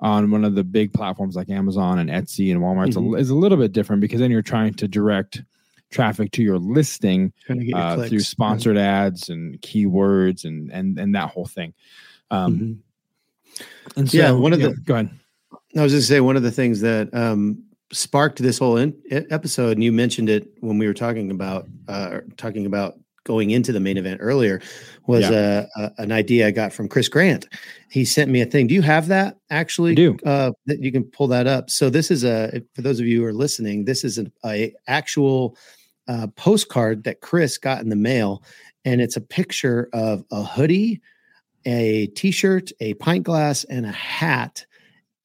on one of the big platforms like Amazon and Etsy and Walmart mm-hmm. is a little bit different because then you're trying to direct traffic to your listing uh, through sponsored right. ads and keywords and and and that whole thing. Um, mm-hmm. And so, yeah, one of yeah, the go ahead. I was just say one of the things that um, sparked this whole in, episode, and you mentioned it when we were talking about uh, talking about going into the main event earlier was yeah. a, a, an idea I got from Chris Grant. He sent me a thing. Do you have that actually? I do. Uh, that you can pull that up. So this is a for those of you who are listening. This is an a actual uh, postcard that Chris got in the mail, and it's a picture of a hoodie, a t-shirt, a pint glass, and a hat.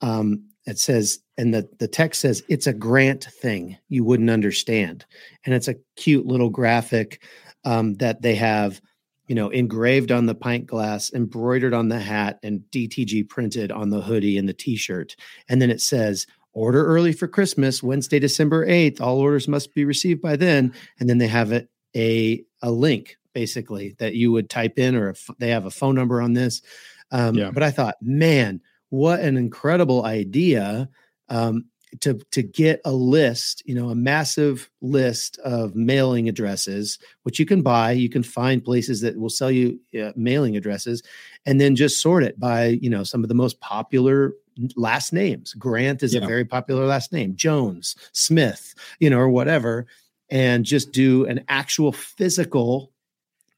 Um, it says and the, the text says it's a grant thing you wouldn't understand and it's a cute little graphic um, that they have, you know, engraved on the pint glass, embroidered on the hat, and DTG printed on the hoodie and the T-shirt. And then it says, "Order early for Christmas, Wednesday, December eighth. All orders must be received by then." And then they have it a a link basically that you would type in, or if they have a phone number on this. Um, yeah. But I thought, man, what an incredible idea! Um, to to get a list, you know, a massive list of mailing addresses, which you can buy. You can find places that will sell you uh, mailing addresses, and then just sort it by you know some of the most popular last names. Grant is yeah. a very popular last name. Jones, Smith, you know, or whatever, and just do an actual physical.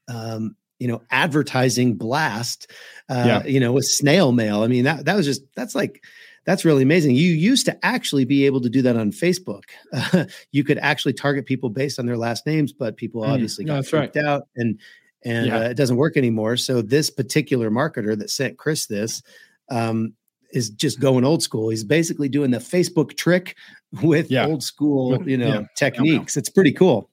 Um, you know, advertising blast, uh, yeah. you know, with snail mail. I mean, that that was just that's like that's really amazing. You used to actually be able to do that on Facebook. Uh, you could actually target people based on their last names, but people mm, obviously got freaked right. out and and yeah. uh, it doesn't work anymore. So this particular marketer that sent Chris this um, is just going old school. He's basically doing the Facebook trick with yeah. old school, you know, yeah. techniques. It's pretty cool.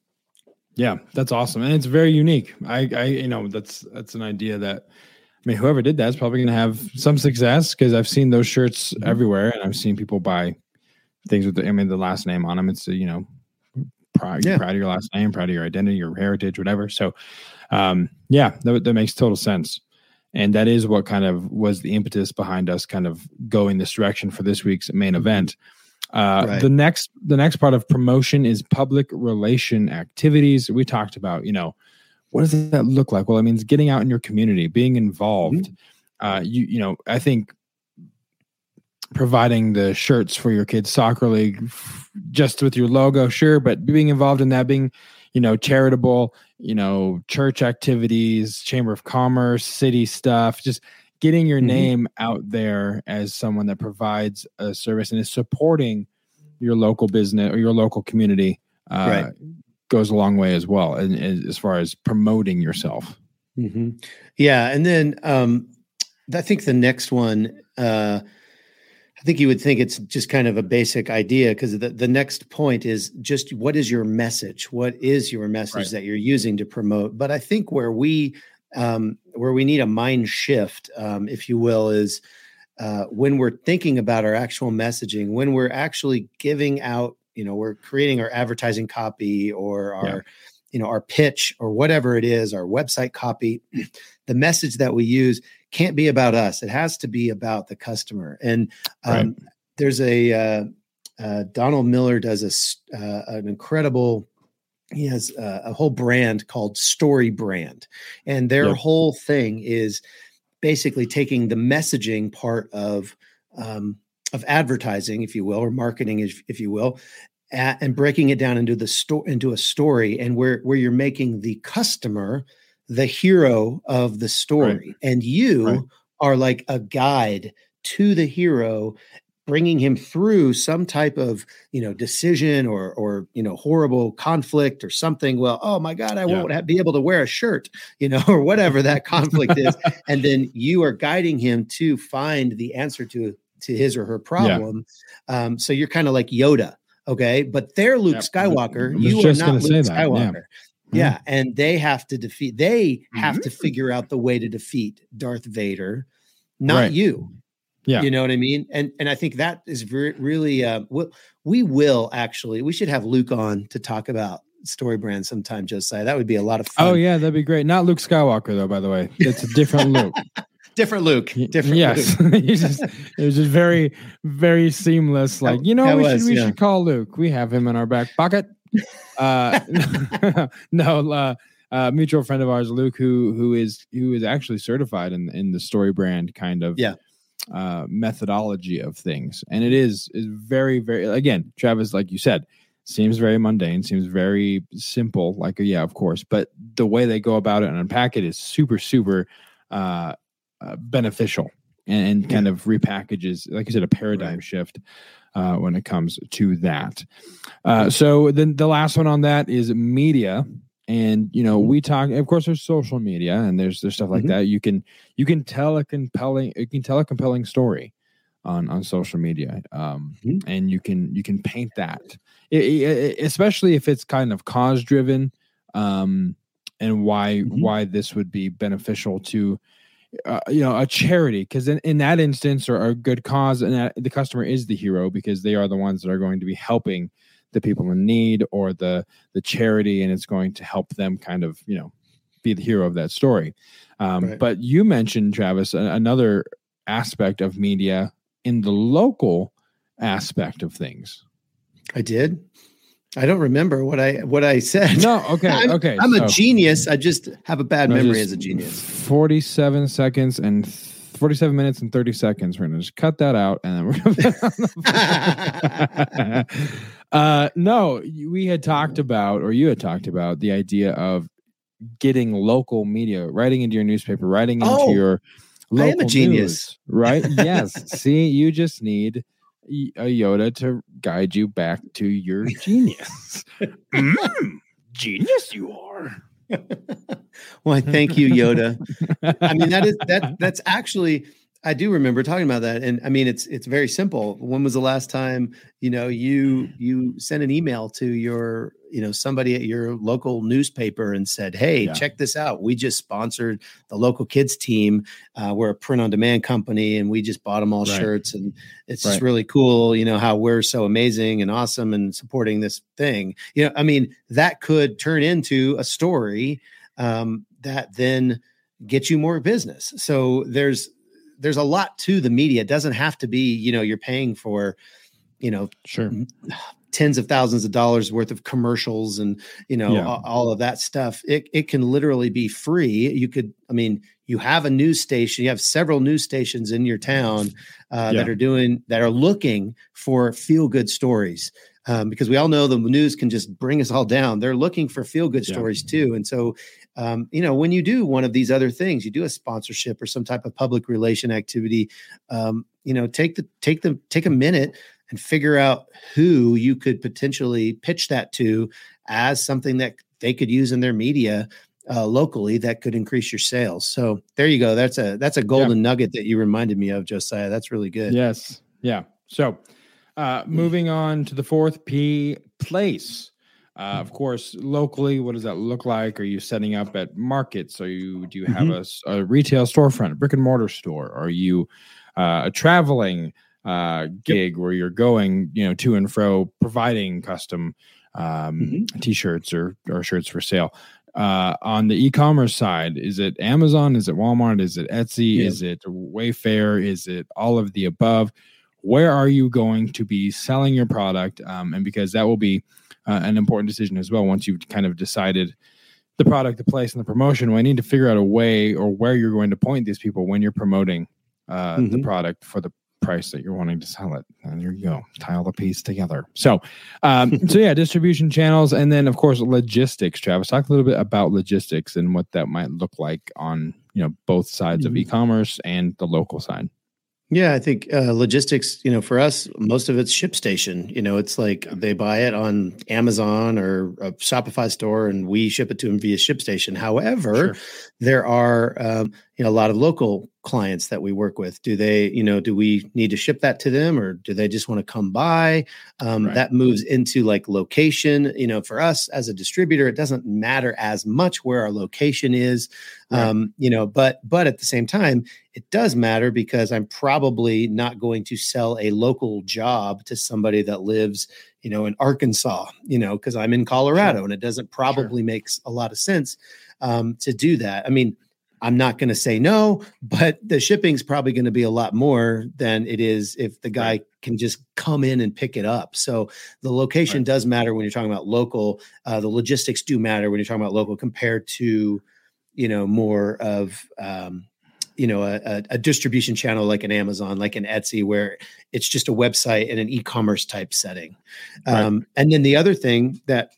Yeah, that's awesome, and it's very unique. I, I, you know, that's that's an idea that mean, whoever did that is probably going to have some success because I've seen those shirts Mm-hmm. everywhere, and I've seen people buy things with the, I mean, the last name on them. It's uh, you know, proud, Yeah. proud of your last name, proud of your identity, your heritage, whatever. So, um, yeah, that, that makes total sense, and that is what kind of was the impetus behind us kind of going this direction for this week's main event. Uh, Right. The next, the next part of promotion is public relation activities. We talked about, you know, what does that look like? Well, it means getting out in your community, being involved. Uh, you, you know, I think providing the shirts for your kids' soccer league just with your logo, sure, but being involved in that, being, you know, charitable, you know, church activities, chamber of commerce, city stuff, just getting your Mhm. name out there as someone that provides a service and is supporting your local business or your local community uh, Right. Goes a long way as well and, and as far as promoting yourself hmm Yeah, and then um, I think the next one, uh, I think you would think it's just kind of a basic idea because the, the next point is just what is your message? What is your message Right. that you're using to promote? But I think where we um, where we need a mind shift, um, if you will, is uh, when we're thinking about our actual messaging, when we're actually giving out, you know, we're creating our advertising copy or our Yeah. you know our pitch or whatever it is our website copy the message that we use can't be about us it has to be about the customer and um, Right. there's a uh, uh, donald miller does a, uh, an incredible he has uh, a whole brand called story brand and their Yep. whole thing is basically taking the messaging part of um, of advertising if you will or marketing if, if you will a- and breaking it down into the store into a story and where where you're making the customer the hero of the story and you Right. are like a guide to the hero bringing him through some type of you know decision or or you know horrible conflict or something well oh my god i Yeah. won't have, be able to wear a shirt you know or whatever that conflict is and then you are guiding him to find the answer to to his or her problem um so you're kind of like yoda okay but they're luke Yep. skywalker you are not luke say that, yeah. skywalker yeah. and they have to defeat they have Mm-hmm. to figure out the way to defeat darth vader not Right. you Yeah. you know what i mean and and i think that is very really uh we, we will actually we should have luke on to talk about story brand sometime josiah that would be a lot of fun oh yeah that'd be great not luke skywalker though by the way it's a different luke different luke different yes Luke. Just, it was just very very seamless like you know that we, was, should, we yeah. should call luke we have him in our back pocket uh no uh uh, mutual friend of ours, Luke, who who is who is actually certified in in the story brand kind of Yeah. uh, methodology of things, and it is is very very again, Travis, like you said, seems very mundane, seems very simple. Like yeah, of course, but the way they go about it and unpack it is super super uh, uh, beneficial and, and kind of repackages, like you said, a paradigm Right. shift uh, when it comes to that. Uh, so then the last one on that is media. And you know, we talk. Of course, there's social media, and there's there's stuff like Mhm. that. You can you can tell a compelling you can tell a compelling story on on social media, um, Mhm. and you can you can paint that, I- I- I- especially if it's kind of cause driven, um, and why Mhm. why this would be beneficial to uh, you know a charity because in, in that instance or, a good cause and that, the customer is the hero because they are the ones that are going to be helping the people in need or the the charity and it's going to help them kind of you know be the hero of that story. Um, Right. but you mentioned travis another aspect of media in the local aspect of things. I did i don't remember what i what i said no okay I'm- okay i'm a so- genius i just have a bad No, memory as a genius 47 seconds and 47 minutes and 30 seconds. We're going to just cut that out and then we're going to. uh, no, we had talked about, or you had talked about the idea of getting local media, writing into your newspaper, writing into Oh, your I am a genius. news, right? yes. See, you just need a Yoda to guide you back to your genius. Mm, genius, you are. well, thank you, Yoda. I mean, that is that that's actually I do remember talking about that, and I mean, it's it's very simple. When was the last time you know you you sent an email to your you know somebody at your local newspaper and said, "Hey, yeah. check this out. We just sponsored the local kids team. Uh, we're a print on demand company, and we just bought them all right. shirts, and it's right. just really cool. You know how we're so amazing and awesome and supporting this thing. You know, I mean, that could turn into a story um, that then." get you more business. So there's there's a lot to the media. It doesn't have to be, you know, you're paying for, you know, sure tens of thousands of dollars worth of commercials and you know yeah. all, of that stuff it, it can literally be free you could i mean you have a news station you have several news stations in your town uh, yeah. that are doing that are looking for feel good stories um, because we all know the news can just bring us all down they're looking for feel good yeah. stories too and so um, you know, when you do one of these other things, you do a sponsorship or some type of public relation activity, um, you know, take the take the take a minute and figure out who you could potentially pitch that to as something that they could use in their media uh, locally that could increase your sales. So there you go. That's a that's a golden yeah. nugget that you reminded me of, Josiah. That's really good. Yes. Yeah. So uh, moving on to the fourth P place. Uh, of course, locally, what does that look like? Are you setting up at markets? Are you do you have mm-hmm. a, a, retail storefront, a brick and mortar store? Are you uh, a traveling uh, gig yep. where you're going, you know, to and fro, providing custom um, mm-hmm. t-shirts or or shirts for sale? Uh, on the e-commerce side, is it Amazon? Is it Walmart? Is it Etsy? Is it Wayfair? Is it all of the above? Where are you going to be selling your product? Um, and because that will be uh, an important decision as well. Once you've kind of decided the product, the place, and the promotion, well, I need to figure out a way or where you're going to point these people when you're promoting uh, mm-hmm. the product for the price that you're wanting to sell it. And there you go, tie all the pieces together. So, um, so yeah, distribution channels, and then of course logistics. Travis, talk a little bit about logistics and what that might look like on you know both sides mm-hmm. of e-commerce and the local side. Yeah, I think uh, logistics, you know, for us, most of it's ShipStation. You know, it's like they buy it on Amazon or a Shopify store and we ship it to them via ShipStation. However, sure. there are, um, you know, a lot of local clients that we work with do they you know do we need to ship that to them or do they just want to come by um, right. that moves into like location you know for us as a distributor it doesn't matter as much where our location is right. um, you know but but at the same time it does matter because i'm probably not going to sell a local job to somebody that lives you know in arkansas you know because i'm in colorado sure. and it doesn't probably sure. makes a lot of sense um, to do that i mean I'm not going to say no, but the shipping's probably going to be a lot more than it is if the guy right. can just come in and pick it up. So the location right. does matter when you're talking about local. Uh, the logistics do matter when you're talking about local compared to, you know, more of, um, you know, a, a, distribution channel like an Amazon, like an Etsy, where it's just a website in an e-commerce type setting. Um. And then the other thing that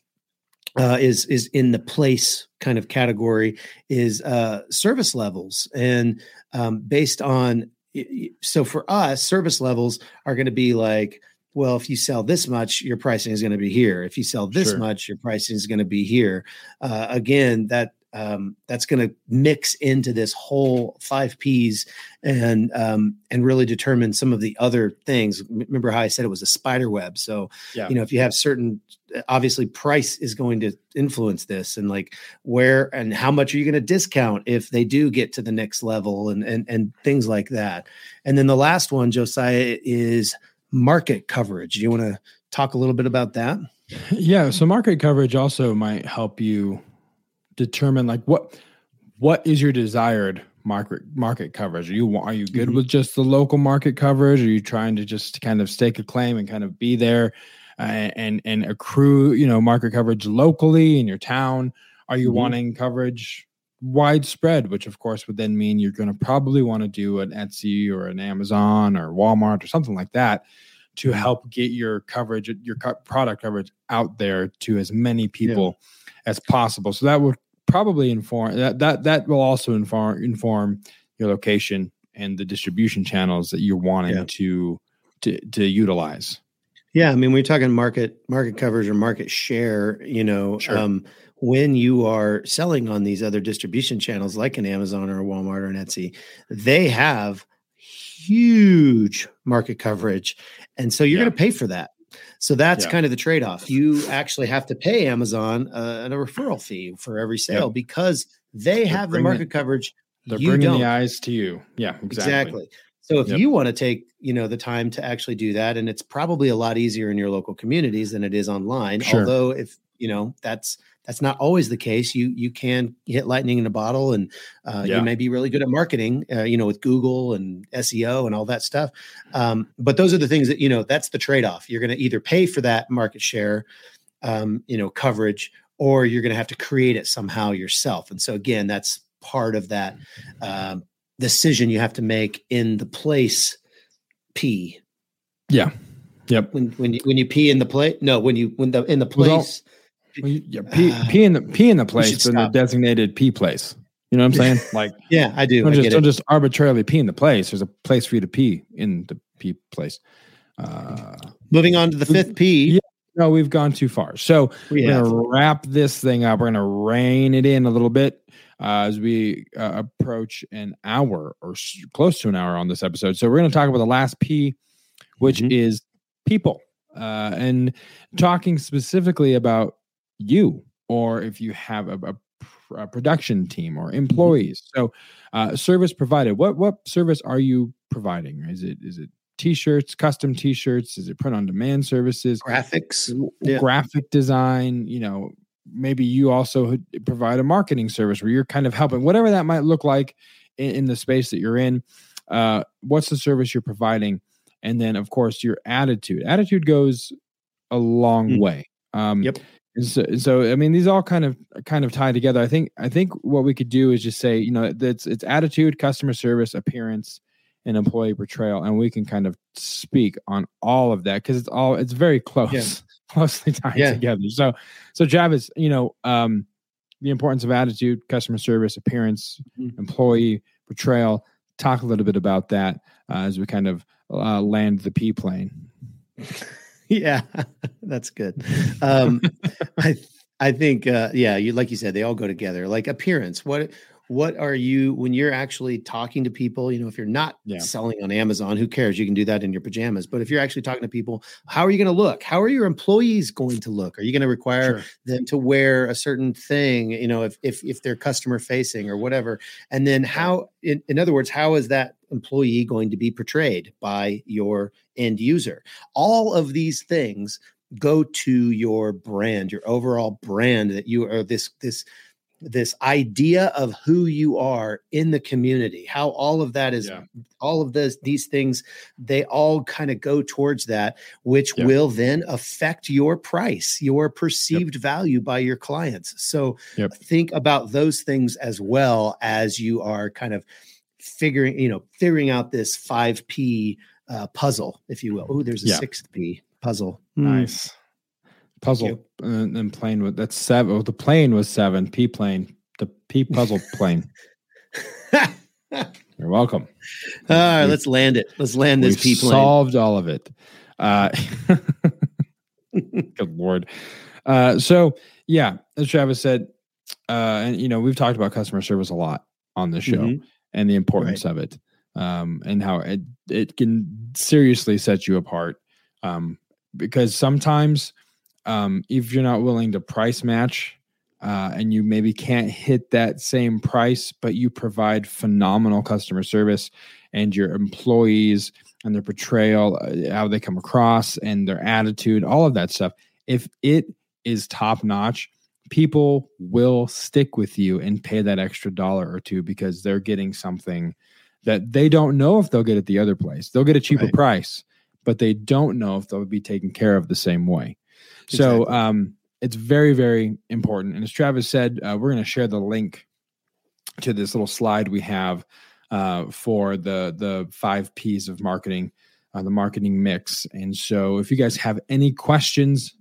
uh, is is in the place kind of category is uh, service levels. And um, based on so for us service levels are going to be like well if you sell this much your pricing is going to be here. If you sell this sure. much your pricing is going to be here. Uh, again that um, that's going to mix into this whole five P's and um, and really determine some of the other things. Remember how I said it was a spider web. So yeah. you know if you have certain, obviously price is going to influence this, and like where and how much are you going to discount if they do get to the next level, and and and things like that. And then the last one, Josiah, is market coverage. Do you want to talk a little bit about that? Yeah. So market coverage also might help you determine like what what is your desired market market coverage? Are you are you good mm-hmm. with just the local market coverage? Are you trying to just kind of stake a claim and kind of be there uh, and and accrue you know market coverage locally in your town? Are you mm-hmm. wanting coverage widespread, which of course would then mean you're going to probably want to do an Etsy or an Amazon or Walmart or something like that to mm-hmm. help get your coverage, your product coverage out there to as many people yeah. as possible. So that would probably inform that that that will also inform inform your location and the distribution channels that you're wanting yeah. to to to utilize. Yeah, I mean, we're talking market market coverage or market share. You know, sure. um, when you are selling on these other distribution channels like an Amazon or a Walmart or an Etsy, they have huge market coverage. And so you're Yeah. going to pay for that. So that's Yeah. kind of the trade off. You actually have to pay Amazon uh, a referral fee for every sale because they have the market coverage. They're bringing don't. the eyes to you. Yeah, exactly. Exactly. So if Yep. you want to take, you know, the time to actually do that, and it's probably a lot easier in your local communities than it is online. Sure. Although if you know that's that's not always the case, you you can hit lightning in a bottle, and uh, Yeah. you may be really good at marketing, uh, you know, with Google and SEO and all that stuff. Um, but those are the things that you know. That's the trade off. You're going to either pay for that market share, um, you know, coverage, or you're going to have to create it somehow yourself. And so again, that's part of that um, decision you have to make in the place P. Yeah. Yep. When when you when you pee in the place, no, when you when the in the place. Well, you- yeah, pee, Uh, pee in the pee in the place, in the designated pee place. You know what I'm saying? Like yeah, I do. don't I just don't just arbitrarily pee in the place. There's a place for you to pee in the pee place. Uh, Moving on to the fifth P. Yeah. no, we've gone too far. So we we're have. gonna wrap this thing up. We're gonna rein it in a little bit uh, as we uh, approach an hour or s- close to an hour on this episode. So we're gonna talk about the last P, which Mhm. is people, uh, and talking specifically about you, or if you have a, a a production team or employees. So, uh, service provided. What what service are you providing? Is it is it t-shirts, custom t-shirts? Is it print on demand services? graphics. Yeah. graphic design you know maybe you also provide a marketing service where you're kind of helping whatever that might look like in, in the space that you're in uh, what's the service you're providing and then of course your attitude attitude goes a long Mm. way um, Yep. And so, so i mean these all kind of kind of tie together i think i think what we could do is just say you know it's it's attitude customer service appearance and employee portrayal and we can kind of speak on all of that because it's all it's very close closely tied Yeah. together so so Travis, you know um the importance of attitude customer service appearance Mhm. employee portrayal talk a little bit about that uh, as we kind of uh, land the p plane yeah, that's good. Um, I I think uh, yeah, you like you said, they all go together. Like appearance. What what are you when you're actually talking to people? You know, if you're not Yeah. selling on Amazon, who cares? You can do that in your pajamas. But if you're actually talking to people, how are you going to look? How are your employees going to look? Are you going to require them to wear a certain thing? You know, if if if they're customer facing or whatever. And then how, in, in other words, how is that employee going to be portrayed by your end user? all of these things go to your brand your overall brand that you are this this this idea of who you are in the community how all of that is Yeah. all of this these things they all kind of go towards that which Yeah. will then affect your price your perceived value by your clients so Yep. think about those things as well as you are kind of figuring you know figuring out this 5p uh, puzzle if you will oh there's a Yeah. sixth p puzzle Hmm. Nice. Puzzle and, and plane with that's seven. Oh, the plane was seven. P plane. The P puzzle plane. You're welcome. all right We- let's land it let's land this p plane solved all of it. Uh, good lord. Uh, so yeah, as Travis said, uh, and you know we've talked about customer service a lot on this show Mhm. and the importance of it, um, and how it it can seriously set you apart. Um, because sometimes, um, if you're not willing to price match, uh, and you maybe can't hit that same price, but you provide phenomenal customer service, and your employees and their portrayal, uh, how they come across, and their attitude, all of that stuff. If it is top notch, people will stick with you and pay that extra dollar or two because they're getting something that they don't know if they'll get at the other place. They'll get a cheaper Right. price, but they don't know if they'll be taken care of the same way. So um, it's very, very important. And as Travis said, uh, we're going to share the link to this little slide we have uh, for the the five P's of marketing, uh, the marketing mix. And so, if you guys have any questions,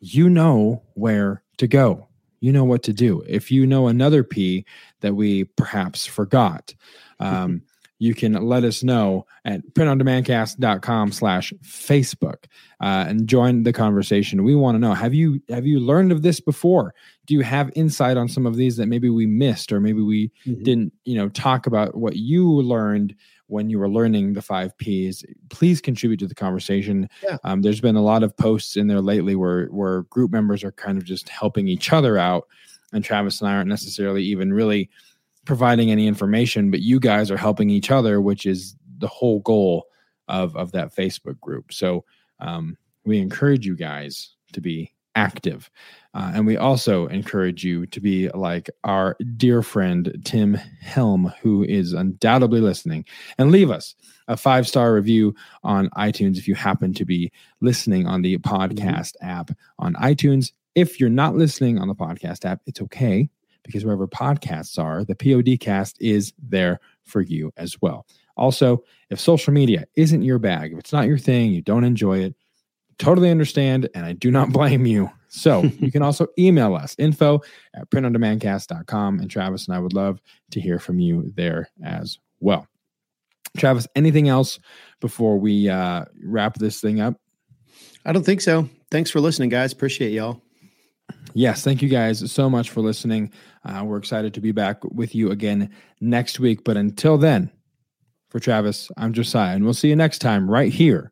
you know where to go. You know what to do. If you know another P that we perhaps forgot, um, you can let us know at printondemandcast.com slash Facebook uh, and join the conversation. We want to know, have you have you learned of this before? Do you have insight on some of these that maybe we missed or maybe we mm-hmm. didn't, you know, talk about what you learned when you were learning the five P's? Please contribute to the conversation. Yeah. Um, there's been a lot of posts in there lately where where group members are kind of just helping each other out and Travis and I aren't necessarily even really – providing any information, but you guys are helping each other, which is the whole goal of of that Facebook group. So um, we encourage you guys to be active, uh, and we also encourage you to be like our dear friend Tim Helm, who is undoubtedly listening, and leave us a five star review on iTunes if you happen to be listening on the podcast mm-hmm. app on iTunes. If you're not listening on the podcast app, it's okay because wherever podcasts are, the PODcast is there for you as well. Also, if social media isn't your bag, if it's not your thing, you don't enjoy it, totally understand, and I do not blame you. So you can also email us info at printondemandcast.com. And Travis and I would love to hear from you there as well. Travis, anything else before we uh, wrap this thing up? I don't think so. Thanks for listening, guys. Appreciate y'all. Yes, thank you guys so much for listening. Uh, we're excited to be back with you again next week. But until then, for Travis, I'm Josiah, and we'll see you next time right here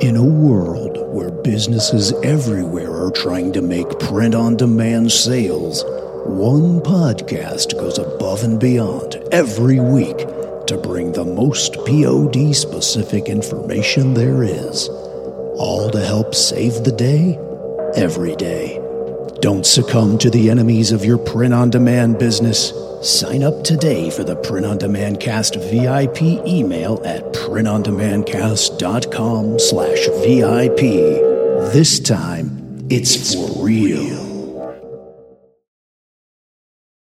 In a world where businesses everywhere are trying to make print on demand sales, one podcast goes above and beyond every week to bring the most POD specific information there is, all to help save the day every day. Don't succumb to the enemies of your print on demand business Sign up today for the Print on Demand Cast VIP email at printondemandcast.com slash VIP. This time, it's for real.